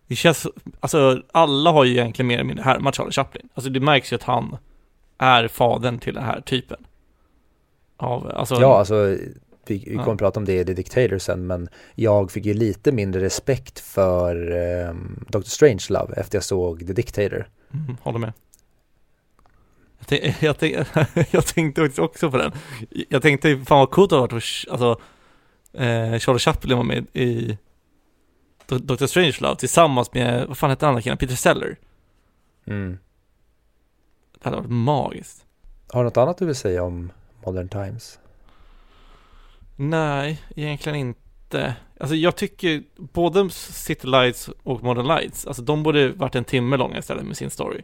Det känns, alltså alla har ju egentligen mer eller mindre härmat Charlie Chaplin. Alltså det märks ju att han är fadern till den här typen. Av, alltså, Ja, alltså vi, vi Ja. kommer prata om det i The Dictator sen, men jag fick ju lite mindre respekt för eh, Dr. Strangelove efter jag såg The Dictator. Mm, håller med. Jag, tänk, jag, tänk, jag tänkte också- på den. Jag tänkte, fan vad coolt det hade varit alltså, eh, Charlie Chaplin var med i Dr. Strangelove tillsammans med, vad fan hette andra killen, Peter Seller. Mm. Det hade varit magiskt. Har du något annat du vill säga om Modern Times? Nej, egentligen inte. Alltså jag tycker både City Lights och Modern Lights, alltså de borde varit en timme långa istället med sin story.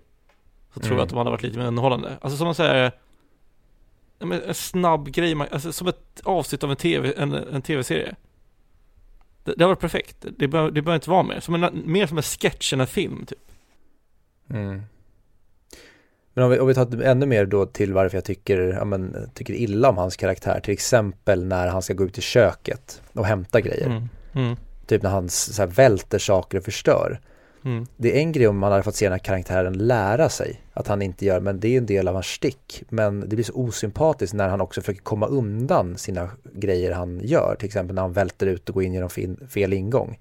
Så tror Mm. jag att de hade varit lite mer underhållande. Alltså som man säger, en snabb grej, alltså som ett avsnitt av en tv, en, en tv-serie. Det, det har varit perfekt. Det behöver det behöver inte vara mer. Som en, mer som en sketch än en film typ. Mm. Men om vi, om vi tar ännu mer då till varför jag tycker, ja, men, tycker illa om hans karaktär. Till exempel när han ska gå ut i köket och hämta grejer. Mm. Mm. Typ när han så här, välter saker och förstör. Mm. Det är en grej om man hade fått se den här karaktären lära sig att han inte gör, men det är en del av hans stick. Men det blir så osympatiskt när han också försöker komma undan sina grejer han gör. Till exempel när han välter ut och går in genom fel ingång.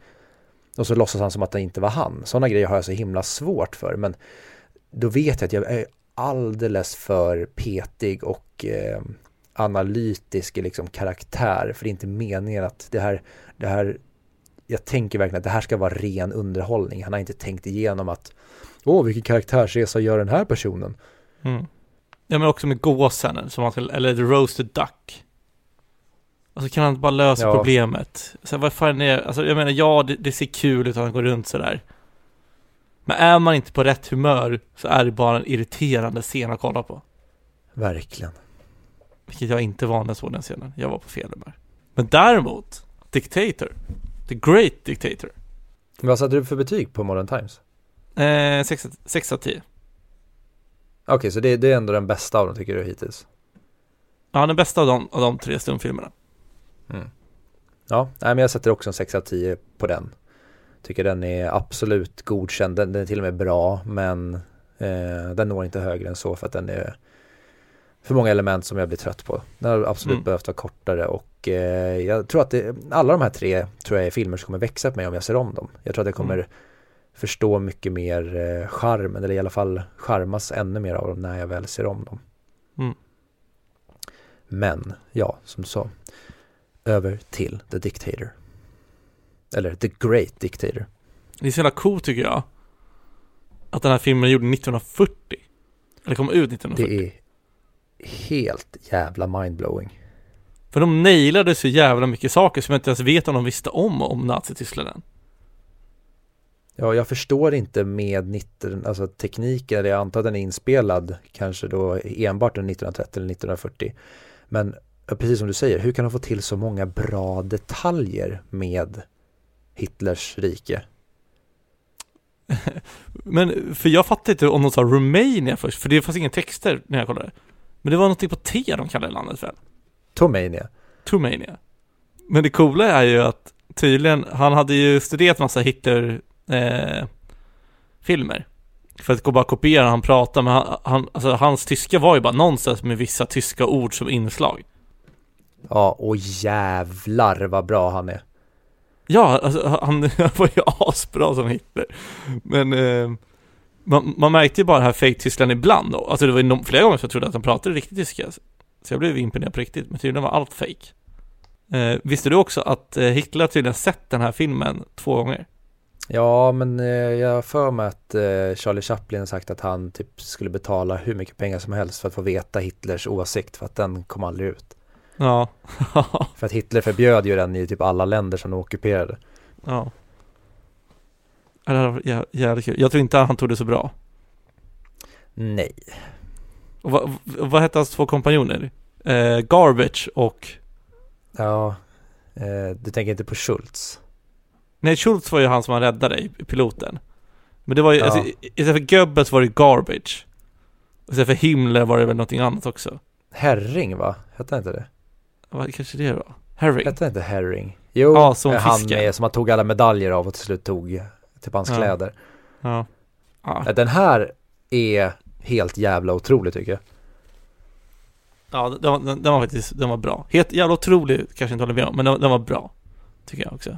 Och så låtsas han som att det inte var han. Sådana grejer har jag så himla svårt för. Men då vet jag att jag är alldeles för petig och eh, analytisk i liksom karaktär. För det är inte meningen att det här, det här jag tänker verkligen att det här ska vara ren underhållning. Han har inte tänkt igenom att åh, vilken karaktärsresa gör den här personen? Mm. Ja men också med gåsen, som man ska, eller the roasted duck. Alltså kan han inte bara lösa Ja. problemet? Så vad fan är, alltså jag menar ja, det, det ser kul ut att han går runt sådär. Men är man inte på rätt humör så är det bara en irriterande scen att kolla på. Verkligen. Vilket jag inte var när jag såg den scenen. Jag var på fel humör. Men däremot, Dictator. The Great Dictator. Vad satte du för betyg på Modern Times? Eh, 6, 6 av 10. Okej, så det, det är ändå den bästa av dem tycker du hittills? Ja, den bästa av de, av de tre stumfilmerna. Mm. Ja, nej, men jag sätter också en 6 av 10 på den. Tycker den är absolut godkänd, den, den är till och med bra, men eh, den når inte högre än så för att den är för många element som jag blir trött på. Den har absolut Mm. behövt vara kortare och eh, jag tror att det, alla de här tre tror jag är filmer som kommer växa på mig om jag ser om dem. Jag tror att jag kommer Mm. förstå mycket mer eh, charmen, eller i alla fall charmas ännu mer av dem när jag väl ser om dem. Mm. Men, ja, som du sa, över till The Dictator. Eller The Great Dictator. Det är så jävla coolt tycker jag. Att den här filmen gjorde 1940. Eller kom ut 1940. Det är helt jävla mindblowing. För de nailade så jävla mycket saker som jag inte ens vet om de visste om, om Nazityskland än. Ja, jag förstår inte med 19, alltså tekniken, eller jag antar att den är inspelad kanske då enbart under 1930 eller 1940. Men precis som du säger, hur kan de få till så många bra detaljer med Hitlers rike? Men, för jag fattade inte om de sa Romania först, för det fanns inga texter när jag kollade. Men det var någonting på T de kallade landet väl? Tomania. Tomania. Men det coola är ju att tydligen, han hade ju studerat massa Hitler eh, filmer. För att gå bara kopiera han pratar, men han, han, alltså, hans tyska var ju bara nonsens med vissa tyska ord som inslag. Ja, och jävlar vad bra han är. Ja, alltså, han, han var ju asbra som Hitler. Men eh, man, man märkte ju bara det här fake-Tyskland ibland. Alltså det var ju flera gånger som jag trodde att han pratade riktigt tyska. Så jag blev imponerad på riktigt, men tydligen var allt fake. Eh, visste du också att eh, Hitler tydligen sett den här filmen två gånger? Ja, men eh, jag har för mig att eh, Charlie Chaplin sagt att han typ skulle betala hur mycket pengar som helst för att få veta Hitlers åsikt för att den kom aldrig ut. Ja. För att Hitler förbjöd ju den i typ alla länder som de ockuperade. ja. Det här var jä- jävligt kul. Jag tror inte han tog det så bra. Nej. Och vad, vad hette hans två kompanjoner? Eh, Garbage och... Ja, eh, du tänker inte på Schultz? Nej, Schultz var ju han som han räddade i piloten. Men det var ju, Ja. alltså, istället för Goebbels var det Garbage. Istället för Himmler var det väl någonting annat också. Herring va? Hette han inte det? Vad kanske det var? Herring? Hette han inte Herring? Jo, Ja, som han med, som han tog alla medaljer av och till slut tog typ hans Ja. kläder. Ja. Ja, Eh, Den här är helt jävla otrolig tycker jag. ja den, var- den, den var faktiskt, den var bra. Helt jävla otrolig, kanske inte håller med om, men den, den var bra. Tycker jag också.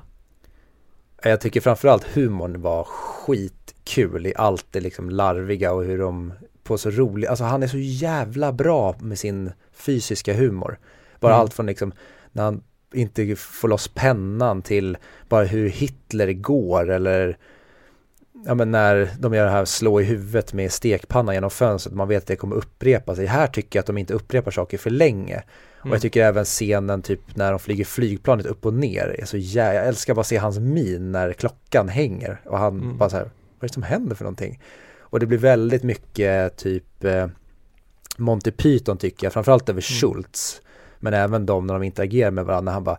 Eh, Jag tycker framförallt humorn var skitkul i allt det liksom larviga och hur de på så rolig, alltså han är så jävla bra med sin fysiska humor. Bara Mm. allt från liksom när han inte får loss pennan till bara hur Hitler går eller ja men när de gör det här slå i huvudet med stekpanna genom fönstret, man vet att det kommer upprepa sig. Här tycker jag att de inte upprepar saker för länge. Och Mm. jag tycker även scenen typ när de flyger flygplanet upp och ner är så jä... Jag älskar bara att se hans min när klockan hänger och han Mm. bara så här, vad är det som händer för någonting? Och det blir väldigt mycket typ eh, Monty Python tycker jag, framförallt över Mm. Schultz. Men även de när de interagerar med varandra, han bara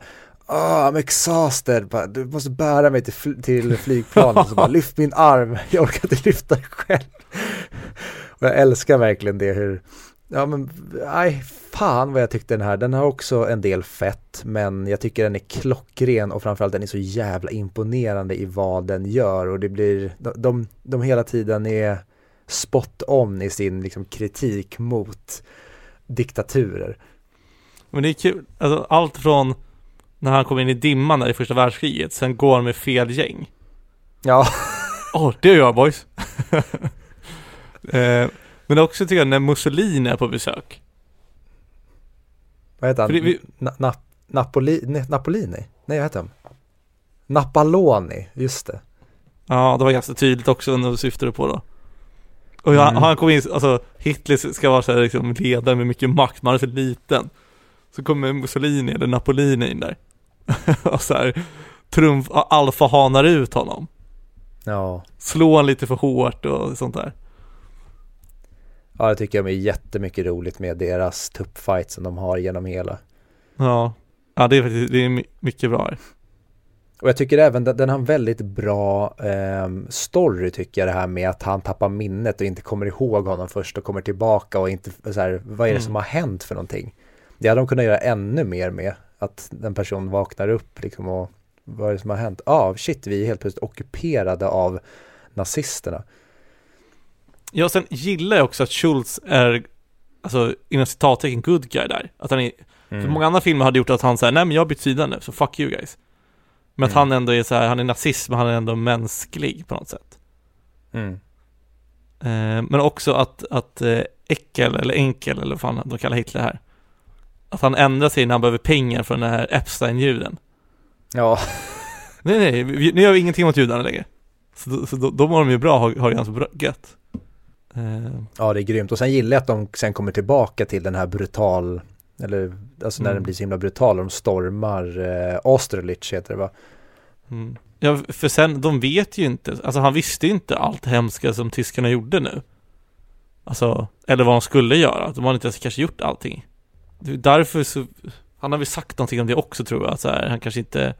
Oh, I'm exhausted, bara, du måste bära mig till, fl- till flygplanet, så bara lyft min arm, jag orkar inte lyfta själv. Och jag älskar verkligen det hur, ja men, nej, fan vad jag tyckte den här, den har också en del fett, men jag tycker den är klockren och framförallt den är så jävla imponerande i vad den gör. Och det blir, de, de, de hela tiden är spot on i sin liksom, kritik mot diktaturer. Men det är kul, alltså allt från när han kom in i dimman där i första världskriget, sen går han med fel gäng. Ja, Åh, det gör jag boys! eh, men också tycker jag när Mussolini är på besök. vad heter han? Vi- Na, na, Napoli, ne, Napolini? Nej, vad heter han? Napaloni, just det. Ja, det var ganska tydligt också när du syftade på då. Och jag, Mm. han kom in, alltså Hitler ska vara så här, liksom ledare med mycket makt, man är så liten. Så kommer Mussolini eller Napolini in där. och så här, trumf, alfahanar ut honom. Ja, Slår han lite för hårt och sånt där. ja det tycker jag är jättemycket roligt med deras tuppfight som de har genom hela. Ja, ja det är faktiskt, det är my- mycket bra. Och jag tycker även den, den har en väldigt bra ehm, story tycker jag det här med att han tappar minnet och inte kommer ihåg honom först och kommer tillbaka och inte så här, vad är det Mm. som har hänt för någonting? Det hade de kunnat göra ännu mer med, att den person vaknar upp liksom och vad är det som har hänt? Ja, ah, shit, vi är helt plötsligt ockuperade av nazisterna. Ja, sen gillar jag också att Schultz är, alltså inom citattecken, good guy där. Att han är, Mm. för många andra filmer hade gjort att han säger nej men jag har bytt sida nu, så fuck you guys. Men att Mm. han ändå är så här, han är nazist men han är ändå mänsklig på något sätt. Mm. Eh, men också att, att eh, Eckel, eller Enkel, eller vad fan de kallar Hitler här. Att han ändrar sig när han behöver pengar från den här Epstein-juden. Ja, Nej, nej, vi, nu gör vi ingenting mot judarna längre. Så, så då, då mår de ju bra, har, har det ganska bra, gött. Eh, ja, det är grymt. Och sen gillar jag att de sen kommer tillbaka till den här brutal, eller alltså när Mm. den blir så himla brutal, och de stormar eh, Austerlitz heter det va? Mm. Ja, för sen, de vet ju inte, alltså han visste ju inte allt hemska som tyskarna gjorde nu. Alltså, eller vad de skulle göra. De har inte ens kanske gjort allting. Därför så, han har väl sagt någonting om det också tror jag, så här, han kanske inte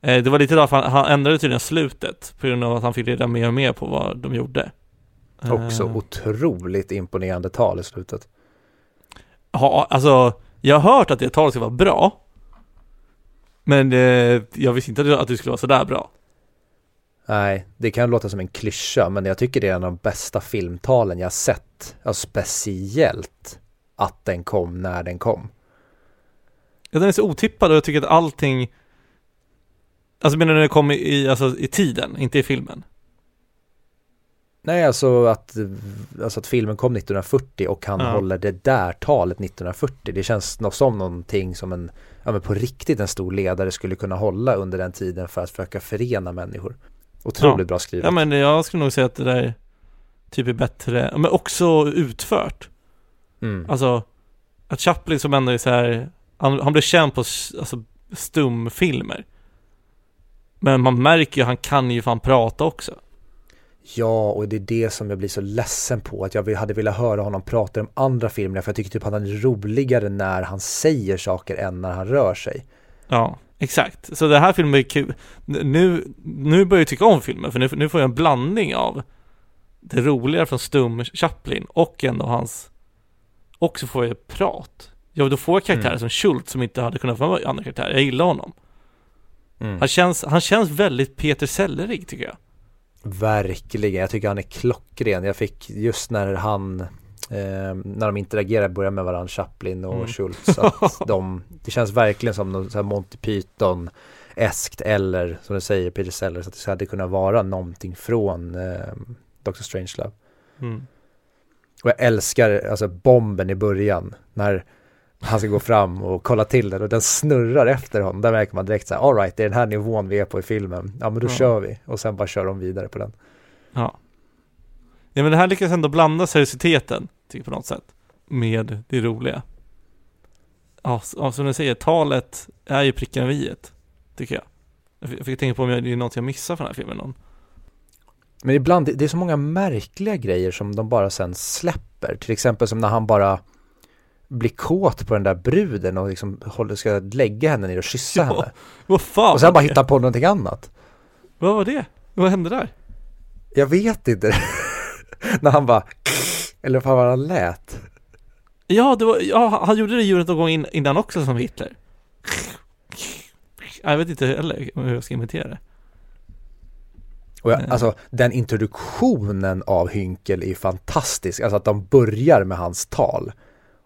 eh, Det var lite därför han, han ändrade tydligen slutet, på grund av att han fick reda mer och mer på vad de gjorde. Också Eh, otroligt imponerande tal i slutet. Ja, alltså, jag har hört att det talet ska vara bra. Men eh, jag visste inte att det- skulle vara sådär bra. Nej, det kan låta som en klyscha, men jag tycker det är en av de bästa filmtalen jag sett. Alltså speciellt att den kom när den kom. Ja, den är så otippad och jag tycker att allting Alltså menar du när det kom i, alltså, i tiden, inte i filmen? Nej, alltså att, alltså att filmen kom 1940 och han Ja. håller det där talet 1940. Det känns som någonting som en, ja men på riktigt en stor ledare skulle kunna hålla under den tiden för att försöka förena människor. Otroligt Ja. bra skrivet. Ja men jag skulle nog säga att det där typ är bättre, men också utfört. Mm. Alltså, att Chaplin som ändå är så här, han, han blev känd på alltså, stumfilmer. Men man märker ju, han kan ju fan prata också. Ja, och det är det som jag blir så ledsen på. Att jag hade velat höra honom prata om andra filmer. För jag tycker typ att han är roligare när han säger saker än när han rör sig. Ja, exakt. Så det här filmen är kul. Nu, nu börjar jag tycka om filmen. För nu, nu får jag en blandning av det roliga från Stum Chaplin och ändå hans... Och så får jag prat. Ja, då får jag karaktärer mm. som Schultz som inte hade kunnat vara andra karaktärer. Jag gillar honom. Mm. Han, känns, han känns väldigt Peter Sellerig tycker jag. Verkligen, jag tycker han är klockren. Jag fick just när han eh, när de interagerar börjar med varandra, Chaplin och mm. Schultz. Att de, det känns verkligen som någon så här Monty Python eskt eller som du säger Peter Sellers att det hade kunnat vara någonting från eh, Dr. Strangelove. Mm. Och jag älskar alltså bomben i början när han ska gå fram och kolla till den och den snurrar efter honom. Där märker man direkt så här, alright, det är den här nivån vi är på i filmen. Ja, men då ja. kör vi. Och sen bara kör de vidare på den. Ja. Ja, men det här lyckas ändå blanda seriositeten, tycker på något sätt, med det roliga. Ja, som du säger, talet är ju pricken över i tycker jag. Jag fick tänka på om det är något jag missar från den här filmen. Någon. Men ibland, det är så många märkliga grejer som de bara sen släpper. Till exempel som när han bara blir kåt på den där bruden och liksom håller, ska lägga henne ner och kyssa ja, henne. Vad fan Och sen bara hitta på någonting annat. Vad var det? Vad hände där? Jag vet inte. när han bara, eller vad han lät. Ja, det var, ja, han gjorde det ljudet någon gång innan också som Hitler. Jag vet inte heller hur jag ska imitera det. Och jag, alltså den introduktionen av Hynkel är fantastisk. Alltså att de börjar med hans tal.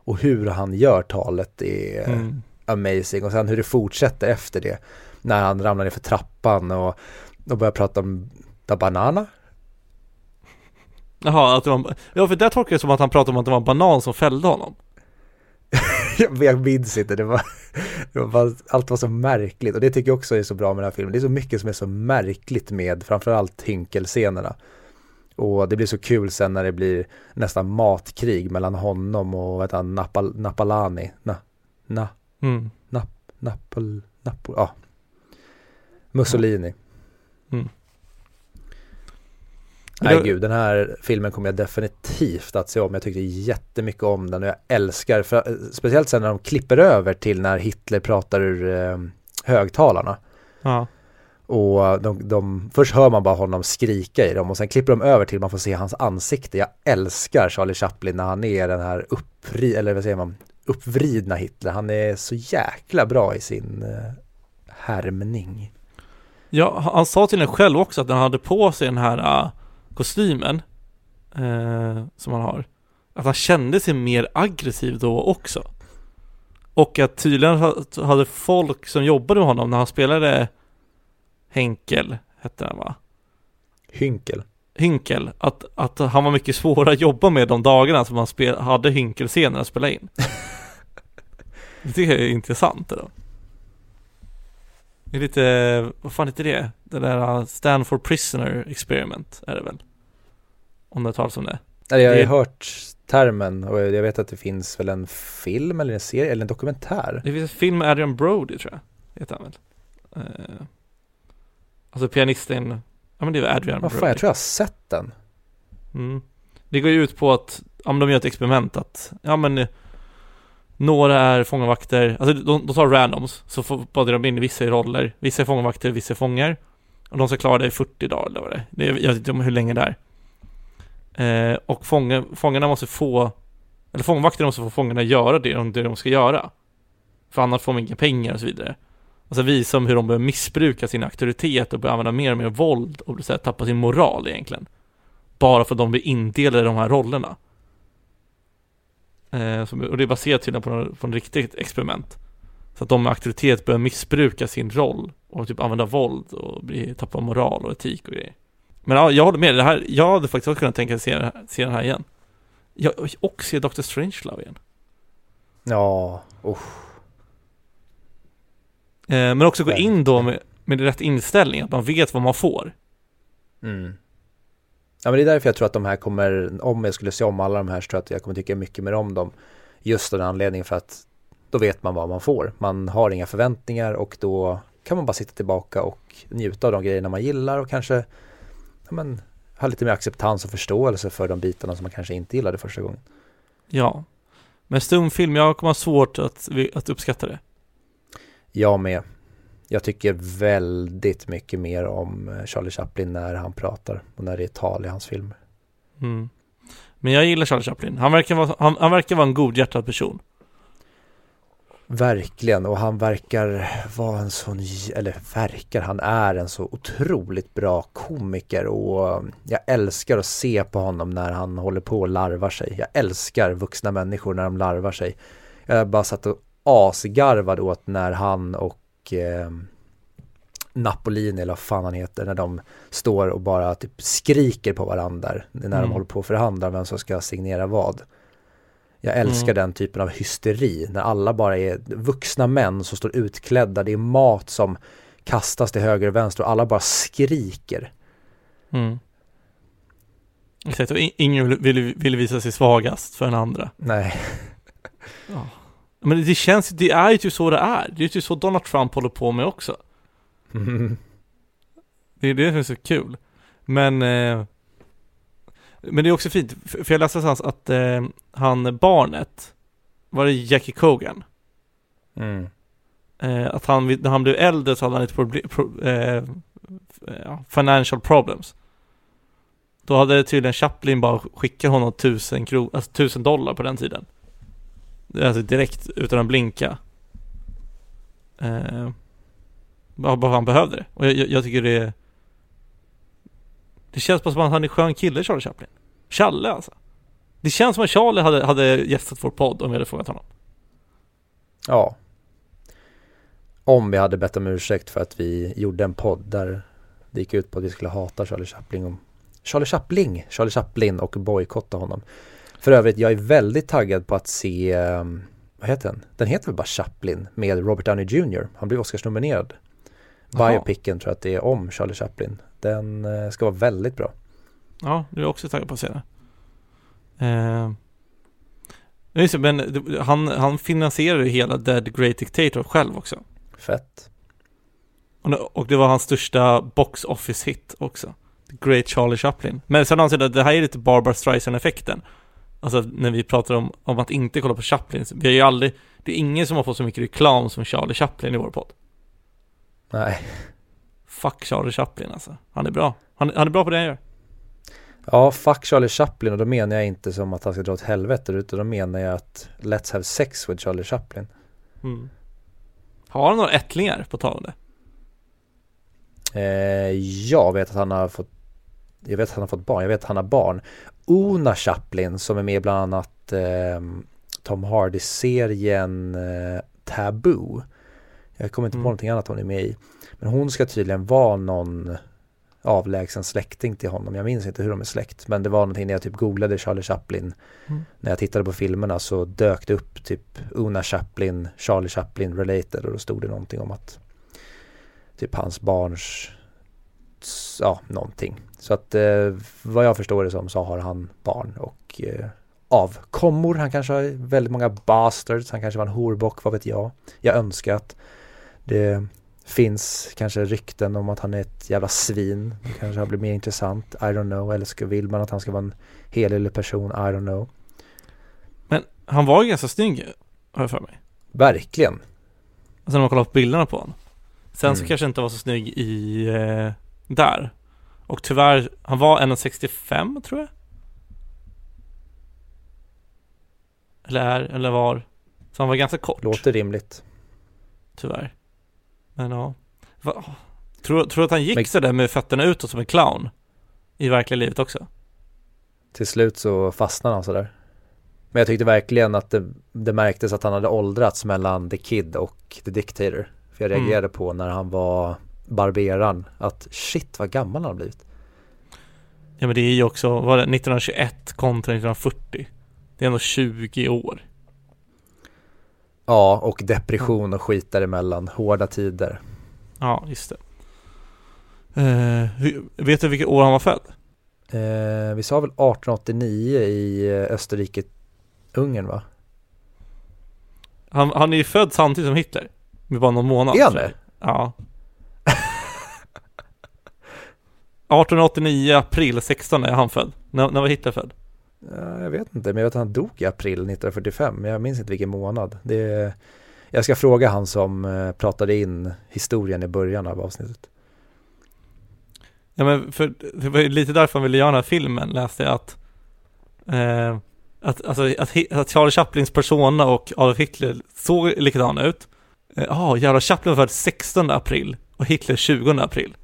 Och hur han gör talet är mm. amazing. Och sen hur det fortsätter efter det. När han ramlar ner för trappan och, och börjar prata om da banana. Jaha, att det var, ja för det tolkar jag som att han pratade om att det var en banan som fällde honom. jag minns inte, det var, det var bara, allt var så märkligt och det tycker jag också är så bra med den här filmen. Det är så mycket som är så märkligt med framförallt hynkelscenerna. Och det blir så kul sen när det blir nästan matkrig mellan honom och heter han, Napal, Napalani. Na, na, mm. nap, Napol, Napol, ja. Mussolini. Mm. Nej gud, den här filmen kommer jag definitivt att se om. Jag tyckte jättemycket om den och jag älskar, för, speciellt sen när de klipper över till när Hitler pratar ur eh, högtalarna. Ja. Och de, de, först hör man bara honom skrika i dem och sen klipper de över till man får se hans ansikte. Jag älskar Charlie Chaplin när han är den här uppri, eller vad säger man, uppvridna Hitler. Han är så jäkla bra i sin eh, härmning. Ja, han sa till den själv också att han hade på sig den här uh, kostymen uh, som han har. Att han kände sig mer aggressiv då också. Och att tydligen hade folk som jobbade med honom när han spelade Henkel hette han va? Hynkel. Hynkel, att, att han var mycket svårare att jobba med de dagarna som han spel, hade Hynkel-scener att spela in. det är intressant det då. Det är lite, vad fan heter det? Det där uh, Stanford Prisoner Experiment är det väl? Om det talas om det. Nej, jag har ju hört termen och jag vet att det finns väl en film eller en serie eller en dokumentär. Det finns en film med Adrian Brody tror jag, heter han väl. Uh, Alltså pianisten, ja men det är Adrian Vad fan, jag tror jag har sett den. Mm. Det går ju ut på att, ja men de gör ett experiment att, ja men några är fångvakter, alltså de, de tar randoms, så får badar de in vissa i roller, vissa är fångvakter, vissa är fångar. Och de ska klara det i 40 dagar eller vad det är. Jag vet inte om hur länge det är. Eh, och fånga, fångarna måste få, eller fångvakterna måste få fångarna göra det de, det de ska göra. För annars får de inga pengar och så vidare. Och så visa de hur de börjar missbruka sin auktoritet och börjar använda mer och mer våld och så här, tappa sin moral egentligen. Bara för att de blir indelade i de här rollerna. Eh, och det är baserat tydligen på, på en riktigt experiment. Så att de med auktoritet börjar missbruka sin roll och typ använda våld och bli, tappa moral och etik och grejer. Men ja, jag håller med, det här, jag hade faktiskt också kunnat tänka se, se den här igen. Jag, och se Dr. Strangelove igen. Ja, usch. Eh, men också gå in då med, med rätt inställning, att man vet vad man får. Mm. Ja men det är därför jag tror att de här kommer, om jag skulle se om alla de här så tror jag att jag kommer tycka mycket mer om dem. Just av den anledningen för att då vet man vad man får. Man har inga förväntningar och då kan man bara sitta tillbaka och njuta av de grejerna man gillar och kanske ja, men, ha lite mer acceptans och förståelse för de bitarna som man kanske inte gillade första gången. Ja. Men stumfilm, jag kommer ha svårt att, att uppskatta det. Jag med. Jag tycker väldigt mycket mer om eh, Charlie Chaplin när han pratar och när det är tal i hans filmer. Mm. Men jag gillar Charlie Chaplin. Han verkar vara, han, han verkar vara en godhjärtad person. Verkligen, och han verkar vara en sån, eller verkar, han är en så otroligt bra komiker och jag älskar att se på honom när han håller på och larvar sig. Jag älskar vuxna människor när de larvar sig. Jag bara satt och asgarvade åt när han och eh, Napolini eller vad fan han heter, när de står och bara typ skriker på varandra när mm. de håller på och förhandlar vem som ska signera vad. Jag älskar mm. den typen av hysteri när alla bara är vuxna män som står utklädda. Det är mat som kastas till höger och vänster och alla bara skriker. Mm. Exakt, och ingen vill, vill visa sig svagast för den andra. Nej. ja. Men det känns, det är ju typ så det är. Det är ju typ så Donald Trump håller på med också. Mm. Det är det som är så kul. Men eh, men det är också fint, för jag läste någonstans att eh, han, barnet, var det Jackie Cogan? Mm. Eh, att han, när han blev äldre så hade han lite problem, pro, eh, financial problems. Då hade tydligen Chaplin bara skickat honom tusen, kro, alltså tusen dollar på den tiden. Alltså direkt utan att blinka. Eh, bara, han behövde det. Och jag, jag, jag tycker det är det känns bara som att han är en skön kille, Charlie Chaplin. Challe alltså. Det känns som att Charlie hade, hade gästat vår podd om vi hade frågat honom. Ja. Om vi hade bett om ursäkt för att vi gjorde en podd där det gick ut på att vi skulle hata Charlie Chaplin. Och Charlie Chaplin, Charlie Chaplin och bojkotta honom. För övrigt, jag är väldigt taggad på att se, ehm, vad heter den? Den heter väl bara Chaplin med Robert Downey Jr. Han blev Oscarsnominerad. Biopicen tror jag att det är om Charlie Chaplin. Den eh, ska vara väldigt bra. Ja, du är också taggad på att se det. Eh, just men han, han finansierar ju hela Dead Great Dictator själv också. Fett. Och, och det var hans största box office hit också. The Great Charlie Chaplin. Men sen anser jag att det här är lite Barbara Streisand-effekten. Alltså när vi pratar om, om att inte kolla på Chaplin. Vi har ju aldrig, det är ingen som har fått så mycket reklam som Charlie Chaplin i vår podd. Nej. Fuck Charlie Chaplin alltså. Han är bra. Han, han är bra på det han gör. Ja, fuck Charlie Chaplin och då menar jag inte som att han ska dra åt helvete utan då menar jag att Let's have sex with Charlie Chaplin. Mm. Har han några ättlingar på tal om det? Eh, jag vet att han har fått Jag vet att han har fått barn, jag vet att han har barn Ona Chaplin som är med bland annat eh, Tom Hardy-serien eh, Taboo Jag kommer inte mm. på någonting annat hon är med i Men hon ska tydligen vara någon avlägsen släkting till honom. Jag minns inte hur de är släkt. Men det var någonting när jag typ googlade Charlie Chaplin. Mm. När jag tittade på filmerna så dök det upp typ Una Chaplin, Charlie Chaplin related och då stod det någonting om att typ hans barns, ja någonting. Så att eh, vad jag förstår det som så har han barn och eh, avkommor. Han kanske har väldigt många bastards. Han kanske var en horbock, vad vet jag. Jag önskar att det finns kanske rykten om att han är ett jävla svin. Det kanske har blivit mer intressant. I don't know. Eller ska, vill man att han ska vara en helylle person? I don't know. Men han var ganska snygg, har jag för mig. Verkligen. Alltså när man kollar på bilderna på honom. Sen mm. så kanske inte var så snygg i eh, där. Och tyvärr, han var 1,65 tror jag. Eller är, eller var. Så han var ganska kort. Låter rimligt. Tyvärr. Men ja. Va? Tror, tror du att han gick Men... sådär med fötterna utåt som en clown? I verkliga livet också? Till slut så fastnade han sådär. Men jag tyckte verkligen att det, det märktes att han hade åldrats mellan The Kid och The Dictator. För jag mm. reagerade mm. på när han var barberaren att shit vad gammal han har blivit. Ja men det är ju också, var det 1921 kontra 1940? Det är ändå 20 år. Ja, och depression och skit däremellan. Hårda tider. Ja, just det. Eh, vet du vilket år han var född? Eh, vi sa väl 1889 i eh, Österrike, Ungern va? Han, han är ju född samtidigt som Hitler. Med bara någon månad. Är han det? Ja. 1889 april 16 är han född. När, när var Hitler född? Eh, jag vet inte, men jag vet att han dog i april 1945, men jag minns inte vilken månad. Det jag ska fråga han som eh, pratade in historien i början av avsnittet. Ja men för, det var ju lite därför han ville göra den här filmen, läste jag att eh, att, alltså, att, att Charlie Chaplins persona och Adolf Hitler såg likadana ut. Ja, eh, ah, oh, jävla Chaplin var född 16 april och Hitler 20 april.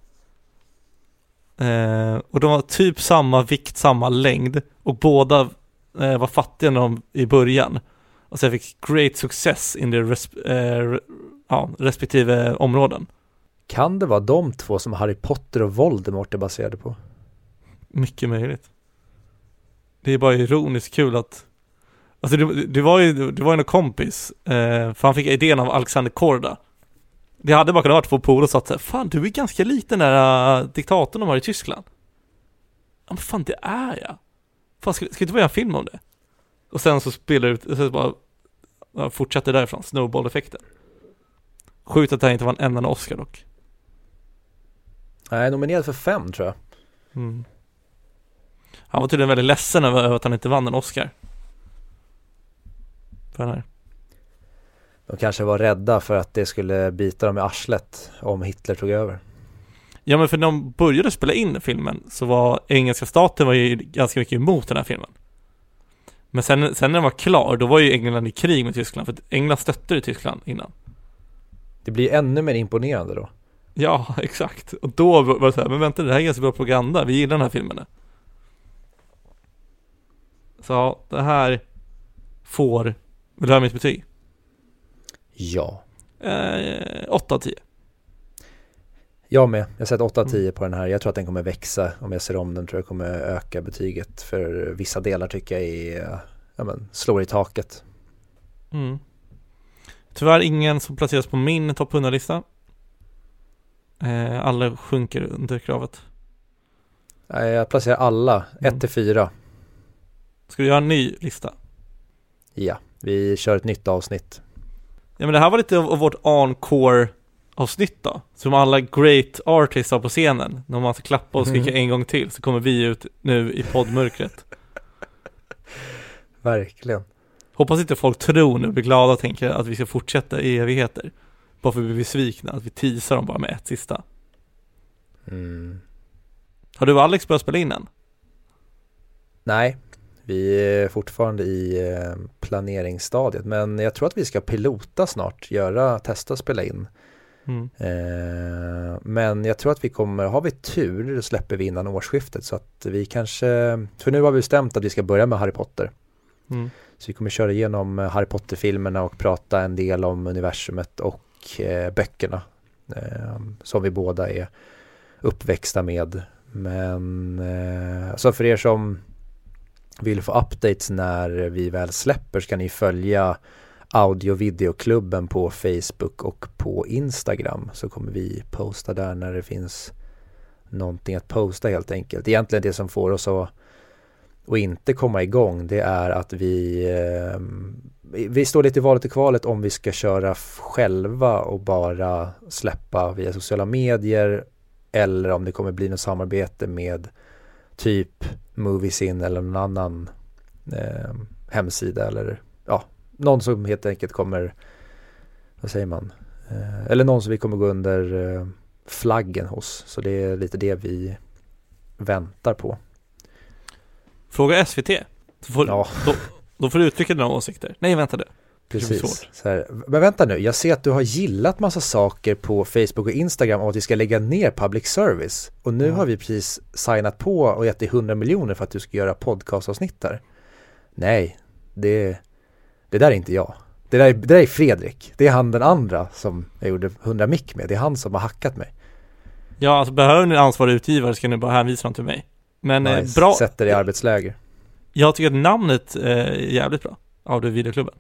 Eh, och de var typ samma vikt, samma längd och båda eh, var fattiga när de, i början. Och sen fick great success in their resp eh, ja, respektive områden. Kan det vara de två som Harry Potter och Voldemort är baserade på? Mycket möjligt. Det är bara ironiskt kul att Alltså det, det var ju, det var ju en kompis, eh, för han fick idén av Alexander Korda. Det hade bara kunnat vara två polare och sagt såhär, fan du är ganska lik den där uh, diktatorn de har i Tyskland. Ja men fan det är jag. Fan ska, ska vi inte börja en film om det? Och sen så spelar ut, sen bara ja, fortsätter därifrån, snowball-effekten. Sjukt att det här inte var en enda Oscar dock. Nej, nominerad för fem tror jag. Mm. Han var tydligen väldigt ledsen över att han inte vann en Oscar. För den här. De kanske var rädda för att det skulle bita dem i arslet om Hitler tog över. Ja men för när de började spela in filmen så var engelska staten var ju ganska mycket emot den här filmen. Men sen, sen när den var klar, då var ju England i krig med Tyskland, för England stöttade Tyskland innan. Det blir ännu mer imponerande då. Ja, exakt. Och då var det så här, men vänta det här är ganska bra propaganda, vi gillar den här filmen. Så det här får, vill du höra mitt betyg? Ja. Eh, 8 av 10. Jag med. Jag sätter 8 av 10 på den här. Jag tror att den kommer växa. Om jag ser om den tror jag kommer öka betyget. För vissa delar tycker jag är, ja men, slår i taket. Mm. Tyvärr ingen som placeras på min topp 100-lista. Eh, alla sjunker under kravet. Nej, jag placerar alla, 1 mm. till 4. Ska du göra en ny lista? Ja, vi kör ett nytt avsnitt. Ja men det här var lite av vårt encore avsnitt då. Som alla great artists har på scenen. När man ska klappa och skrika mm. en gång till så kommer vi ut nu i poddmörkret. Verkligen. Hoppas inte folk tror nu, blir glada och tänker att vi ska fortsätta i evigheter. Bara för att vi blir besvikna, att vi teasar dem bara med ett sista. Mm. Har du och Alex börjat spela in än? Nej, vi är fortfarande i eh, planeringsstadiet men jag tror att vi ska pilota snart, göra, testa spela in. Mm. Eh, men jag tror att vi kommer, har vi tur släpper vi innan årsskiftet så att vi kanske, för nu har vi bestämt att vi ska börja med Harry Potter. Mm. Så vi kommer köra igenom Harry Potter-filmerna och prata en del om universumet och eh, böckerna. Eh, som vi båda är uppväxta med. Men eh, så för er som vill få updates när vi väl släpper så kan ni följa audio videoklubben på Facebook och på Instagram så kommer vi posta där när det finns någonting att posta helt enkelt. Egentligen det som får oss att, att inte komma igång det är att vi eh, vi står lite i valet och kvalet om vi ska köra själva och bara släppa via sociala medier eller om det kommer bli något samarbete med typ Moviesin eller någon annan eh, hemsida eller ja, någon som helt enkelt kommer, vad säger man, eh, eller någon som vi kommer gå under eh, flaggen hos. Så det är lite det vi väntar på. Fråga SVT. Så får, ja. då, då får du uttrycka dina åsikter. Nej, vänta du. Precis. Men vänta nu, jag ser att du har gillat massa saker på Facebook och Instagram om att vi ska lägga ner public service. Och nu mm. har vi precis signat på och gett dig 100 miljoner för att du ska göra podcastavsnitt där. Nej, det, det där är inte jag. Det där, är, det där är Fredrik. Det är han den andra som jag gjorde 100 mick med. Det är han som har hackat mig. Ja, alltså behöver ni ansvarig utgivare ska ni bara hänvisa dem till mig. Men eh, nice. bra. Sätter i arbetsläger. Jag tycker att namnet är jävligt bra. Av det videoklubben.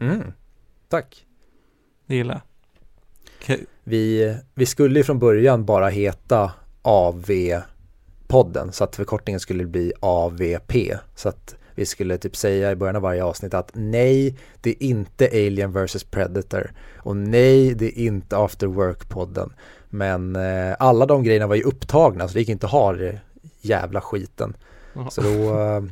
Mm, tack. Det gillar okay. vi, vi skulle ju från början bara heta AV-podden så att förkortningen skulle bli AVP. Så att vi skulle typ säga i början av varje avsnitt att nej, det är inte Alien vs Predator och nej, det är inte After Work-podden. Men eh, alla de grejerna var ju upptagna så det gick inte att ha det jävla skiten. Jaha. Så då, eh,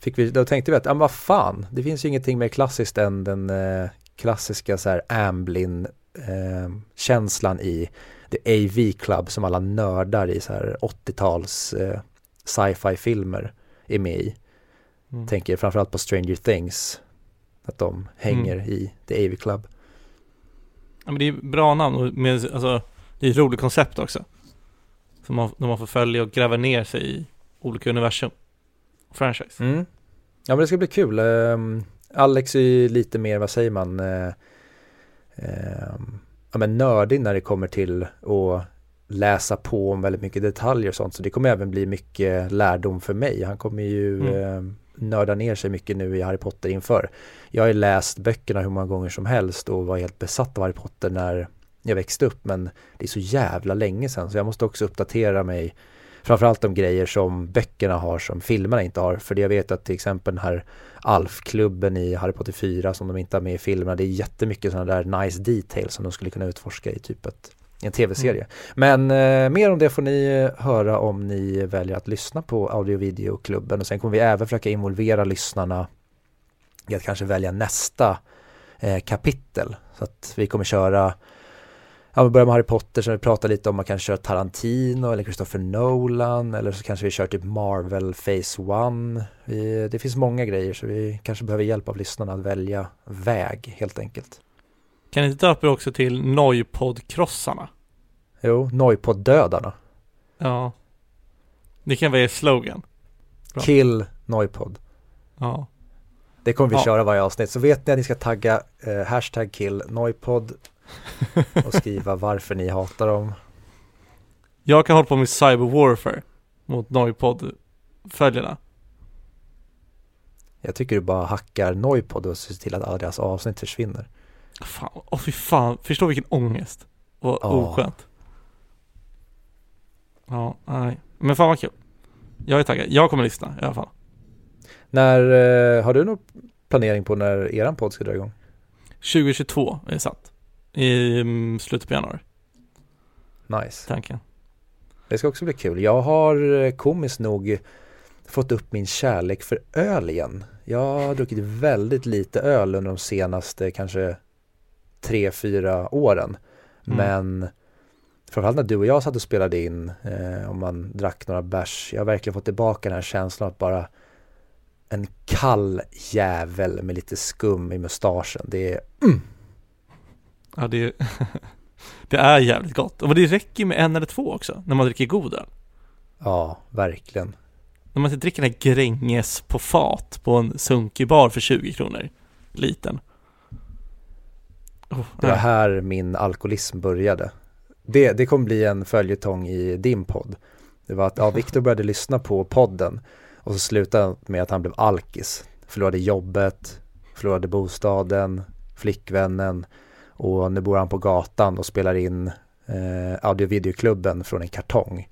fick vi, då tänkte vi att, ja vad fan, det finns ju ingenting mer klassiskt än den eh, klassiska så här Amblin eh, känslan i The AV Club som alla nördar i så här 80-tals eh, sci-fi filmer är med i. Mm. Tänker framförallt på Stranger Things. Att de hänger Mm. i The AV Club. Ja, men det är bra namn och med, alltså, det är ett roligt koncept också. Som man, när man får följa och gräva ner sig i olika universum. Franchise. Mm. Ja men det ska bli kul. Ehm, Alex är ju lite mer, vad säger man, eh, ehm, ja men nördig när det kommer till att läsa på om väldigt mycket detaljer och sånt. Så det kommer även bli mycket lärdom för mig. Han kommer ju Mm. eh, nörda ner sig mycket nu i Harry Potter inför. Jag har ju läst böckerna hur många gånger som helst och var helt besatt av Harry Potter när jag växte upp. Men det är så jävla länge sedan så jag måste också uppdatera mig framförallt de grejer som böckerna har som filmerna inte har. För det jag vet att till exempel den här Alf-klubben i Harry Potter 4 som de inte har med i filmerna. Det är jättemycket sådana där nice details som de skulle kunna utforska i typ ett, en tv-serie. Men eh, mer om det får ni eh, höra om ni väljer att lyssna på audio och videoklubben och sen kommer vi även försöka involvera lyssnarna i att kanske välja nästa eh, kapitel. Så att vi kommer köra Ja, vi börjar med Harry Potter, sen vi pratar lite om man kanske kör Tarantino eller Christopher Nolan eller så kanske vi kör typ Marvel Phase One. Vi, det finns många grejer så vi kanske behöver hjälp av lyssnarna att välja väg helt enkelt. Kan ni inte döpa er också till Noipod-krossarna? Jo, Noipod-dödarna. Ja. Det kan vara er slogan. Bra. Kill Noipod. Ja. Det kommer vi Ja. köra varje avsnitt. Så vet ni att ni ska tagga eh, hashtag kill Noipod och skriva varför ni hatar dem. Jag kan hålla på med cyber warfare mot Noipod-följarna. Jag tycker du bara hackar Noipod och ser till att alla deras avsnitt försvinner. Fan, åh fy fan, förstå vilken ångest. Och Ja. oskönt. Ja, nej. Men fan vad kul. Jag är taggad. Jag kommer lyssna i alla fall. När, eh, har du någon planering på när eran podd ska dra igång? 2022 är satt. I mm, slutet på januari, Nice. tanken. Det ska också bli kul. Jag har eh, komiskt nog fått upp min kärlek för öl igen. Jag har druckit väldigt lite öl under de senaste kanske tre, fyra åren. Mm. Men framförallt när du och jag satt och spelade in, eh, om man drack några bärs, jag har verkligen fått tillbaka den här känslan att bara en kall jävel med lite skum i mustaschen. Det är, Ja, det är, det är jävligt gott. Och det räcker med en eller två också, när man dricker god öl. ja, verkligen. När man inte dricker den här Gränges på fat på en sunkig bar för 20 kronor. Liten. Oh, Det var här min alkoholism började. Det, det kommer bli en följetong i din podd. Det var att ja, Viktor började lyssna på podden och så slutade med att han blev alkis. Förlorade jobbet, förlorade bostaden, flickvännen och nu bor han på gatan och spelar in eh, audio videoklubben från en kartong.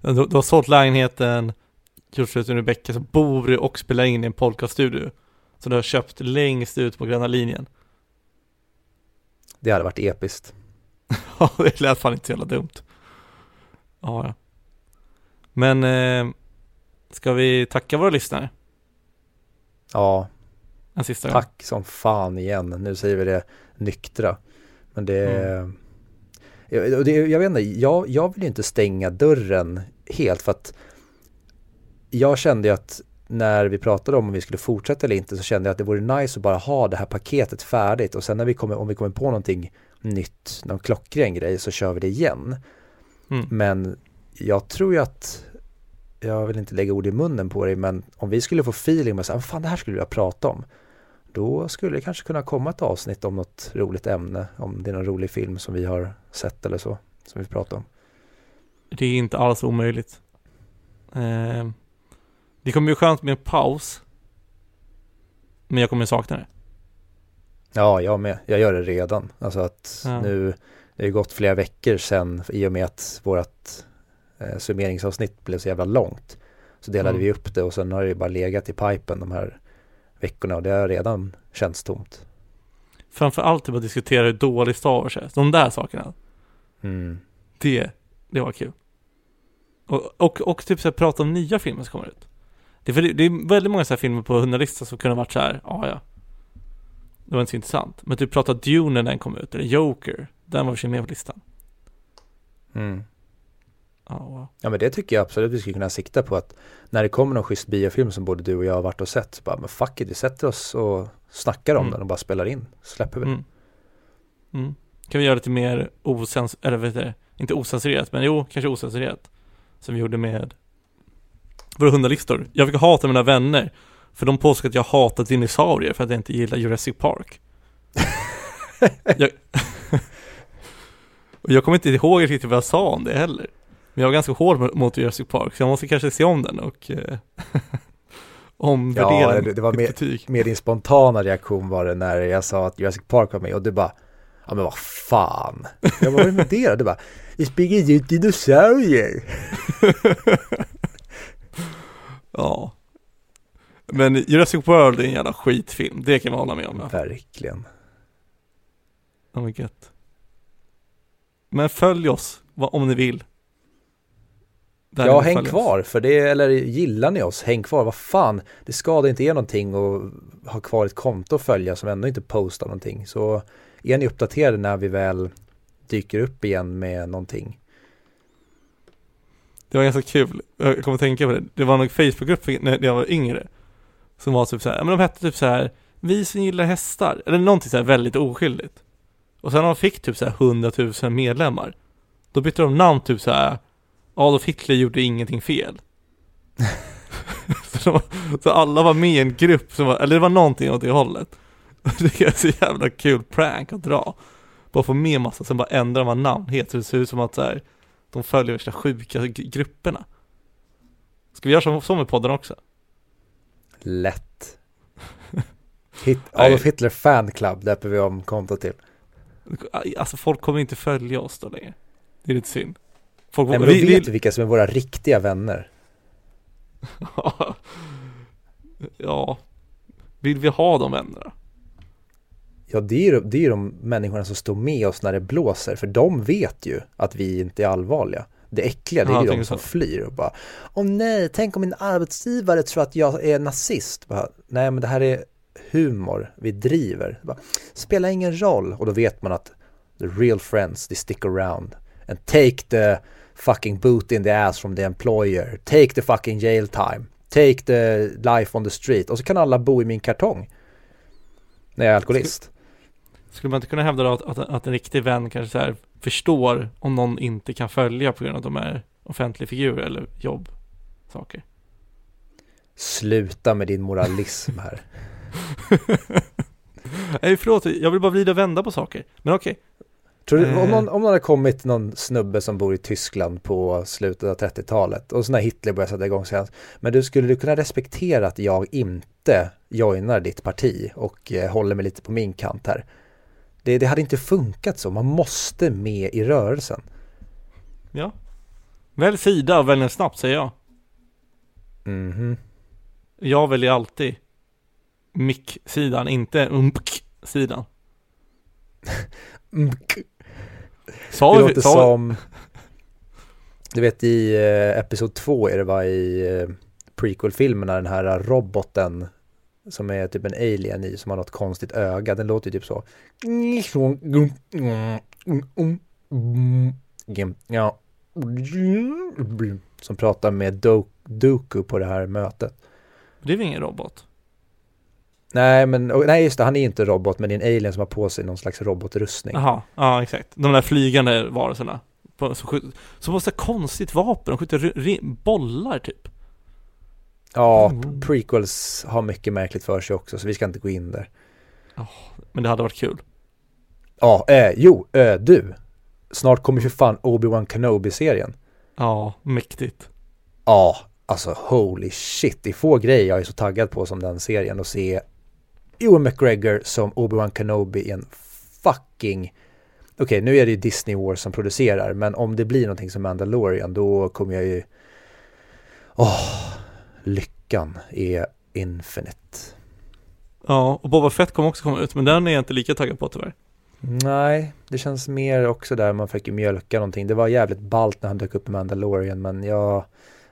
Du, du har sålt lägenheten, gjort slut Rebecka, så bor du och spelar in i en podcaststudio. Så du har köpt längst ut på gröna linjen. Det hade varit episkt. Ja, det lät fan inte så jävla dumt. Ja, ja. Men, eh, ska vi tacka våra lyssnare Ja, en sista gång? tack som fan igen. Nu säger vi det nyktra. Men det, jag, och det jag vet inte, jag, jag vill ju inte stänga dörren helt för att jag kände ju att när vi pratade om om vi skulle fortsätta eller inte så kände jag att det vore nice att bara ha det här paketet färdigt och sen när vi kommer, om vi kommer på någonting nytt, någon klockren grej så kör vi det igen. Mm. Men jag tror ju att, jag vill inte lägga ord i munnen på dig, men om vi skulle få feeling med här, fan det här skulle vilja prata om. Då skulle det kanske kunna komma ett avsnitt om något roligt ämne, om det är någon rolig film som vi har sett eller så, som vi pratar om. Det är inte alls omöjligt. Eh, det kommer bli skönt med en paus. Men jag kommer sakna det. Ja, jag med. Jag gör det redan. Alltså att Ja. nu, det har ju gått flera veckor sedan i och med att vårt eh, summeringsavsnitt blev så jävla långt. Så delade Mm. vi upp det och sen har det ju bara legat i pipen de här veckorna och det har redan känts tomt. Framför allt typ att diskutera hur dålig Star Wars är. De där sakerna. Mm. Det, det var kul. Och, och, och typ så här, prata om nya filmer som kommer ut. Det är, för det, det är väldigt många så här filmer på 100-listan som kunde ha varit så här, ja ja. Det var inte så intressant. Men typ prata Dune när den kom ut, eller Joker. Den var för sig med på listan. Mm. Ja, wow. Ja men det tycker jag absolut vi skulle kunna sikta på att när det kommer någon schysst biofilm som både du och jag har varit och sett så bara men fuck it, vi sätter oss och snackar om Mm. den och bara spelar in. Släpper vi den. Mm. Mm. Kan vi göra lite mer osens... Eller heter det? Inte osensurerat, men jo, kanske osensurerat. Som vi gjorde med våra hundalistor. Jag fick hata mina vänner. För de påstod att jag hatar dinosaurier för att jag inte gillar Jurassic Park. jag... och jag kommer inte ihåg riktigt vad jag sa om det heller. Men jag var ganska hård mot- Jurassic Park, så jag måste kanske se om den och eh, omvärdera Ja, det- det var mer- betyg. Med din spontana reaktion var det när jag sa att Jurassic Park var med och du bara Ja men vad fan. Jag bara, vad är det med det? Du bara Vi springer ut dinosaurier. Ja. Men Jurassic World är en jävla skitfilm, det kan man hålla med om. Ja. Verkligen. Oh my God. Men följ oss, om ni vill. Där Ja, häng kvar för det, eller gillar ni oss, häng kvar, vad fan, det skadar inte er någonting och ha kvar ett konto att följa som ändå inte postar någonting. Så är ni uppdaterade när vi väl dyker upp igen med någonting. Det var ganska kul, jag kommer att tänka på det. Det var någon Facebookgrupp när jag var yngre. Som var typ så här, ja, men de hette typ så här, vi som gillar hästar. Eller någonting så här väldigt oskyldigt. Och sen när de fick typ så här 100 000 medlemmar. Då bytte de namn typ så här, Adolf Hitler gjorde ingenting fel. så, de, så alla var med i en grupp som var, eller det var någonting åt det hållet. Det är så jävla kul prank att dra. Bara få med massa, sen bara ändrar man namn helt så det ser ut som att så här, de följer värsta sjuka grupperna. Ska vi göra så, så med podden också? Lätt. Hit. Adolf Hitler Fan Club döper vi om kontot till. Alltså folk kommer inte följa oss då längre. Det är lite synd. Folk Nej, men då vet vi vilka som är våra riktiga vänner. ja. Vill vi ha de vännerna? Ja, det är ju det är ju de människorna som står med oss när det blåser, för de vet ju att vi inte är allvarliga. Det äckliga, det Ja, är jag ju de som så. flyr och bara Åh nej, tänk om min arbetsgivare tror att jag är nazist. Bara, nej, men det här är humor, vi driver. Bara, Spelar ingen roll. Och då vet man att the real friends, they stick around. And take the fucking boot in the ass from the employer. Take the fucking jail time. Take the life on the street. Och så kan alla bo i min kartong. När jag är alkoholist. Skulle man inte kunna hävda att, att, att en riktig vän kanske så förstår om någon inte kan följa på grund av att de är offentlig figur eller jobbsaker? Sluta med din moralism här. Nej förlåt, jag vill bara vrida och vända på saker. Men okej. Tror du, Eh. om, någon, om någon hade kommit någon snubbe som bor i Tyskland på slutet av 30-talet och så när Hitler började sätta igång sig. Men du skulle du kunna respektera att jag inte joinar ditt parti och eh, håller mig lite på min kant här? Det, det hade inte funkat så, man måste med i rörelsen. Ja. Välj sida och välj snabbt säger jag. Mhm. Jag väljer alltid mick-sidan, inte umk-sidan. Mm. Sa Det vi, låter sa, som, du vet i eh, episod två är det var i eh, prequel-filmerna den här roboten som är typ en alien i som har något konstigt öga, den låter ju typ så. Ja. Som pratar med Do- Dooku på det här mötet. det är väl ingen robot? Nej men, nej just det, han är inte robot men det är en alien som har på sig någon slags robotrustning. Jaha, ja exakt. De där flygande varelserna. Som, skjut, som har så konstigt vapen, de skjuter bollar typ. Ja, Mm. prequels har mycket märkligt för sig också så vi ska inte gå in där. Men det hade varit kul. Ja, eh, jo, eh, du. Snart kommer ju fan Obi-Wan Kenobi-serien. Ja, mäktigt. Ja, alltså holy shit. Det är få grejer jag är så taggad på som den serien och se Ewan McGregor som Obi-Wan Kenobi i en fucking Okej, nu är det ju Disney Wars som producerar, men om det blir någonting som Mandalorian, då kommer jag ju... Åh, lyckan är infinite. Ja, och Boba Fett kommer också komma ut, men den är jag inte lika taggad på tyvärr. Nej, det känns mer också där man fick mjölka någonting. Det var jävligt ballt när han dök upp i Mandalorian men jag,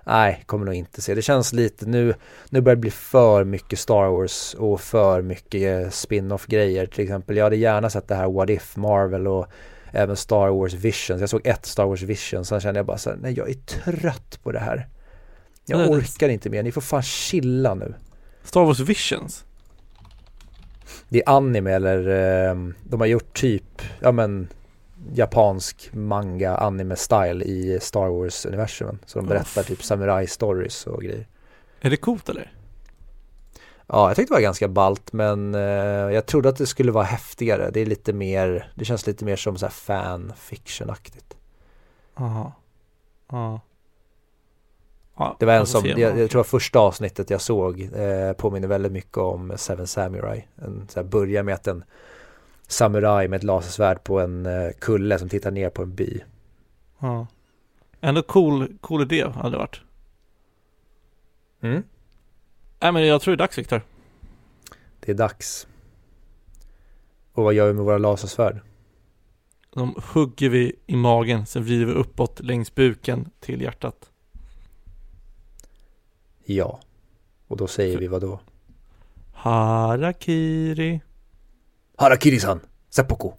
nej, kommer nog inte se. Det känns lite, nu, nu börjar det bli för mycket Star Wars och för mycket spin-off grejer. Till exempel, jag hade gärna sett det här What If Marvel och även Star Wars Visions. Jag såg ett Star Wars Vision, sen kände jag bara så här, nej jag är trött på det här. Jag orkar inte mer, ni får fan chilla nu. Star Wars Visions? Det är anime eller eh, de har gjort typ, ja men japansk manga anime style i Star Wars universumen. Så de berättar typ samurai stories och grejer. Är det coolt eller? Ja, jag tyckte det var ganska balt men eh, jag trodde att det skulle vara häftigare. Det är lite mer, det känns lite mer som så här fan fiction-aktigt. Jaha. Ja. Ja, det var en som, jag, jag, tror första avsnittet jag såg eh, påminner väldigt mycket om Seven Samurai. En, så här, börjar med att en samuraj med ett lasersvärd på en eh, kulle som tittar ner på en by. Ja. Ändå cool, cool idé hade det varit. Mm. Nej men jag tror det är dags Viktor. Det är dags. Och vad gör vi med våra lasersvärd? De hugger vi i magen, sen vrider vi uppåt längs buken till hjärtat. Ja. Och då säger vi vad då? Harakiri. Harakiri-san! Seppuku!